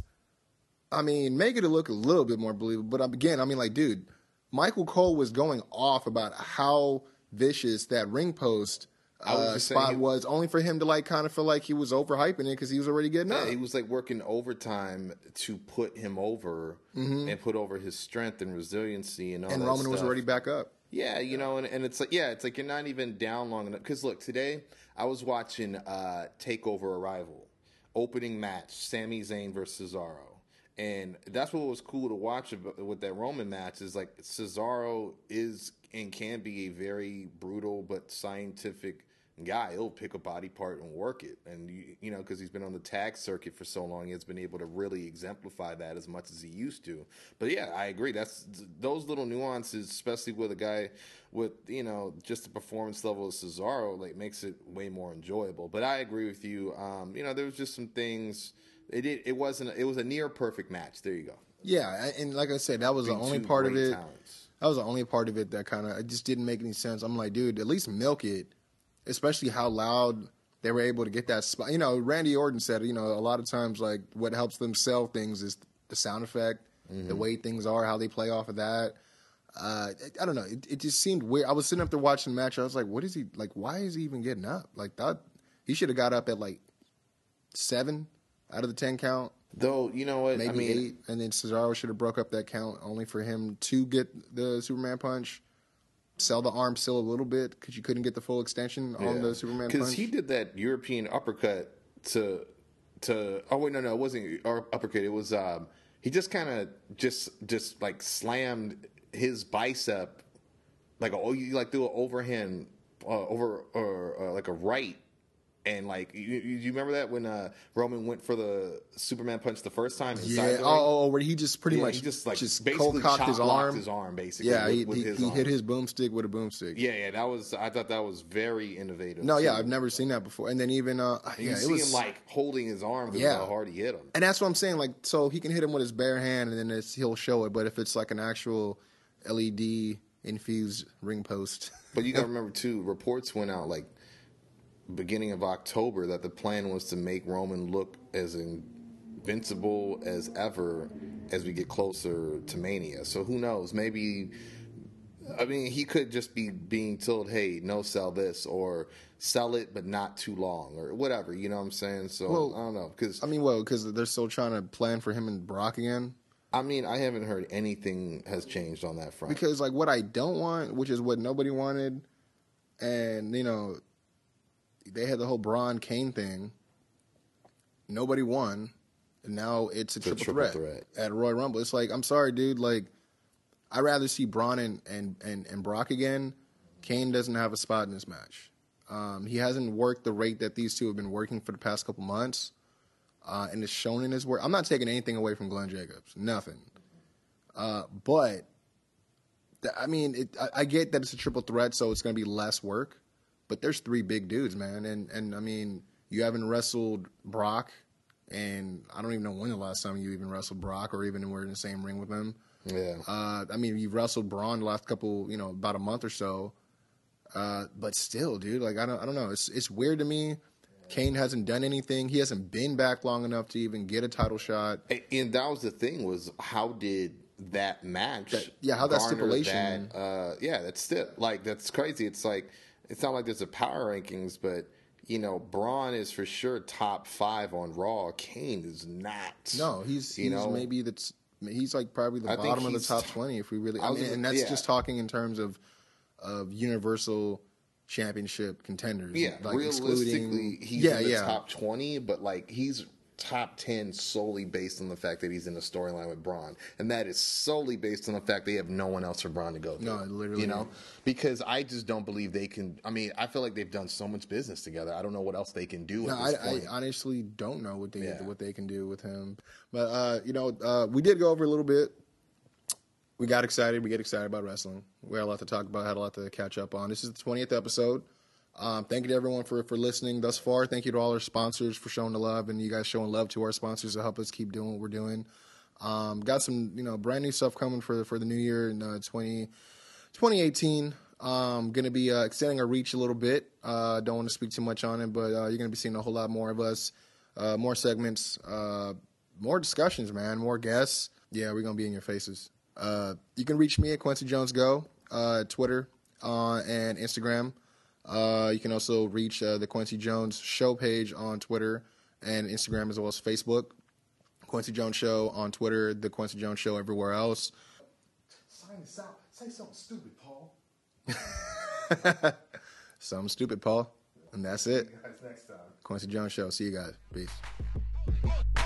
A: I mean, make it look a little bit more believable. But again, I mean like, dude, Michael Cole was going off about how vicious that ring post
E: was
A: uh,
E: saying
A: spot
E: he-
A: was, only for him to like kind of feel like he was overhyping it because he was already getting
E: Yeah,
A: up.
E: he was like working overtime to put him over and put over his strength and resiliency and all
A: Mm-hmm. and Roman was already back up.
E: Yeah, you know, and, and it's like yeah, it's like you're not even down long enough. Because look, today I was watching uh, Takeover Arrival, opening match, Sami Zayn versus Cesaro, and that's what was cool to watch with that Roman match is like Cesaro is and can be a very brutal but scientific guy. He'll pick a body part and work it, and you, you know because he's been on the tag circuit for so long, he has been able to really exemplify that as much as he used to. But yeah, I agree. That's those little nuances, especially with a guy with you know just the performance level of Cesaro, like makes it way more enjoyable. But I agree with you. Um, you know, there was just some things. It did, it wasn't. It was a near perfect match. There you go.
A: Yeah, and like I said, that was the only part of it.
E: talents.
A: That was the only part of it that kind of it just didn't make any sense. I'm like, dude, at least milk it, especially how loud they were able to get that spot. You know, Randy Orton said, you know, a lot of times like what helps them sell things is the sound effect,
E: Mm-hmm.
A: the way things are, how they play off of that. Uh, I don't know. It, it just seemed weird. I was sitting up there watching the match. I was like, what is he like? Why is he even getting up? Like that, he should have got up at like seven out of the ten count.
E: Though you know what
A: maybe
E: I mean,
A: eight, and then Cesaro should have broke up that count only for him to get the Superman punch. Sell the arm still a little bit because you couldn't get the full extension on the Superman punch.
E: because he did that European uppercut to to. Oh wait, no, no, it wasn't uppercut. It was um, he just kind of just just like slammed his bicep like oh, you like threw an overhand uh, over or uh, like a right. And like you, you you remember that when uh, Roman went for the Superman punch the first time?
A: yeah, oh, oh, where he just pretty
E: Yeah,
A: much
E: he just like
A: just
E: basically
A: cold cocked his arm.
E: his arm basically.
A: Yeah,
E: with,
A: he,
E: with
A: he,
E: his
A: he hit his boomstick with a boomstick.
E: Yeah, yeah, that was. I thought that was very innovative.
A: No, yeah. I've never seen that before. And then even uh,
E: You
A: yeah, it
E: see
A: was
E: him like holding his arm because
A: Yeah.
E: how hard he hit him.
A: And that's what I'm saying. Like, so he can hit him with his bare hand, and then it's, he'll show it. But if it's like an actual LED infused ring post,
E: But you got to remember too. Reports went out like beginning of October that the plan was to make Roman look as invincible as ever as we get closer to Mania. So who knows? Maybe. I mean, he could just be being told, "Hey, no, sell this," or "Sell it, but not too long," or whatever. You know what I'm saying? So
A: Well,
E: I don't know because
A: I mean, well, because they're still trying to plan for him and Brock again.
E: I mean, I haven't heard anything has changed on that front.
A: Because like what I don't want, which is what nobody wanted, and you know, they had the whole Braun Kane thing. Nobody won, and now it's a
E: It's a
A: triple,
E: triple
A: threat,
E: threat.
A: at Royal Rumble. It's like I'm sorry, dude. Like I'd rather see Braun and and and, and Brock again. Kane doesn't have a spot in this match. Um, he hasn't worked the rate that these two have been working for the past couple months, uh, and it's shown in his work. I'm not taking anything away from Glenn Jacobs, nothing. Uh, but I mean, it, I, I get that it's a triple threat, so it's going to be less work. But there's three big dudes, man, and and I mean, you haven't wrestled Brock, and I don't even know when the last time you even wrestled Brock, or even were in the same ring with him.
E: yeah,
A: Uh, I mean, you've wrestled Braun the last couple, you know, about a month or so. Uh, but still, dude, like I don't, I don't know. It's it's weird to me. Kane hasn't done anything. He hasn't been back long enough to even get a title shot.
E: And that was the thing was how did that match?
A: That- yeah, how that stipulation-
E: that, uh, yeah, that's still like that's crazy. It's like it's not like there's a power rankings, but you know, Braun is for sure top five on Raw. Kane is not.
A: No, he's
E: you
A: he's
E: know
A: maybe that's he's like probably the
E: I
A: bottom of the top twenty if we really.
E: I
A: mean,
E: gonna-
A: and that's
E: yeah.
A: just talking in terms of of universal championship contenders.
E: yeah.
A: like
E: realistically, he's
A: yeah,
E: in the
A: yeah.
E: top twenty, but like he's top ten solely based on the fact that he's in a storyline with Braun, and that is solely based on the fact they have no one else for Braun to go to.
A: No, literally.
E: you know, because I just don't believe they can. I mean, I feel like they've done so much business together. I don't know what else they can do
A: No, I,
E: this
A: I honestly don't know what they
E: Yeah.
A: what they can do with him. But uh, you know, uh, we did go over a little bit. We got excited. We get excited about wrestling. We had a lot to talk about. Had a lot to catch up on. This is the twentieth episode. Um, thank you to everyone for for listening thus far. Thank you to all our sponsors for showing the love and you guys showing love to our sponsors to help us keep doing what we're doing. Um, got some you know brand new stuff coming for for the new year in uh, 20, 2018. Um, going to be uh, extending our reach a little bit. Uh, don't want to speak too much on it, but uh, you're going to be seeing a whole lot more of us, uh, more segments, uh, more discussions, man, more guests. Yeah, we're going to be in your faces. Uh, you can reach me at Kwency Jones Go, Twitter and Instagram. Uh, you can also reach uh, the Kwency Jones Show page on Twitter and Instagram as well as Facebook. Kwency Jones Show on Twitter, the Kwency Jones Show everywhere else.
F: Sign this out. Say something stupid, Paul.
A: Something stupid, Paul. And that's it.
F: Guys, next time.
A: Kwency Jones Show. See you guys. Peace.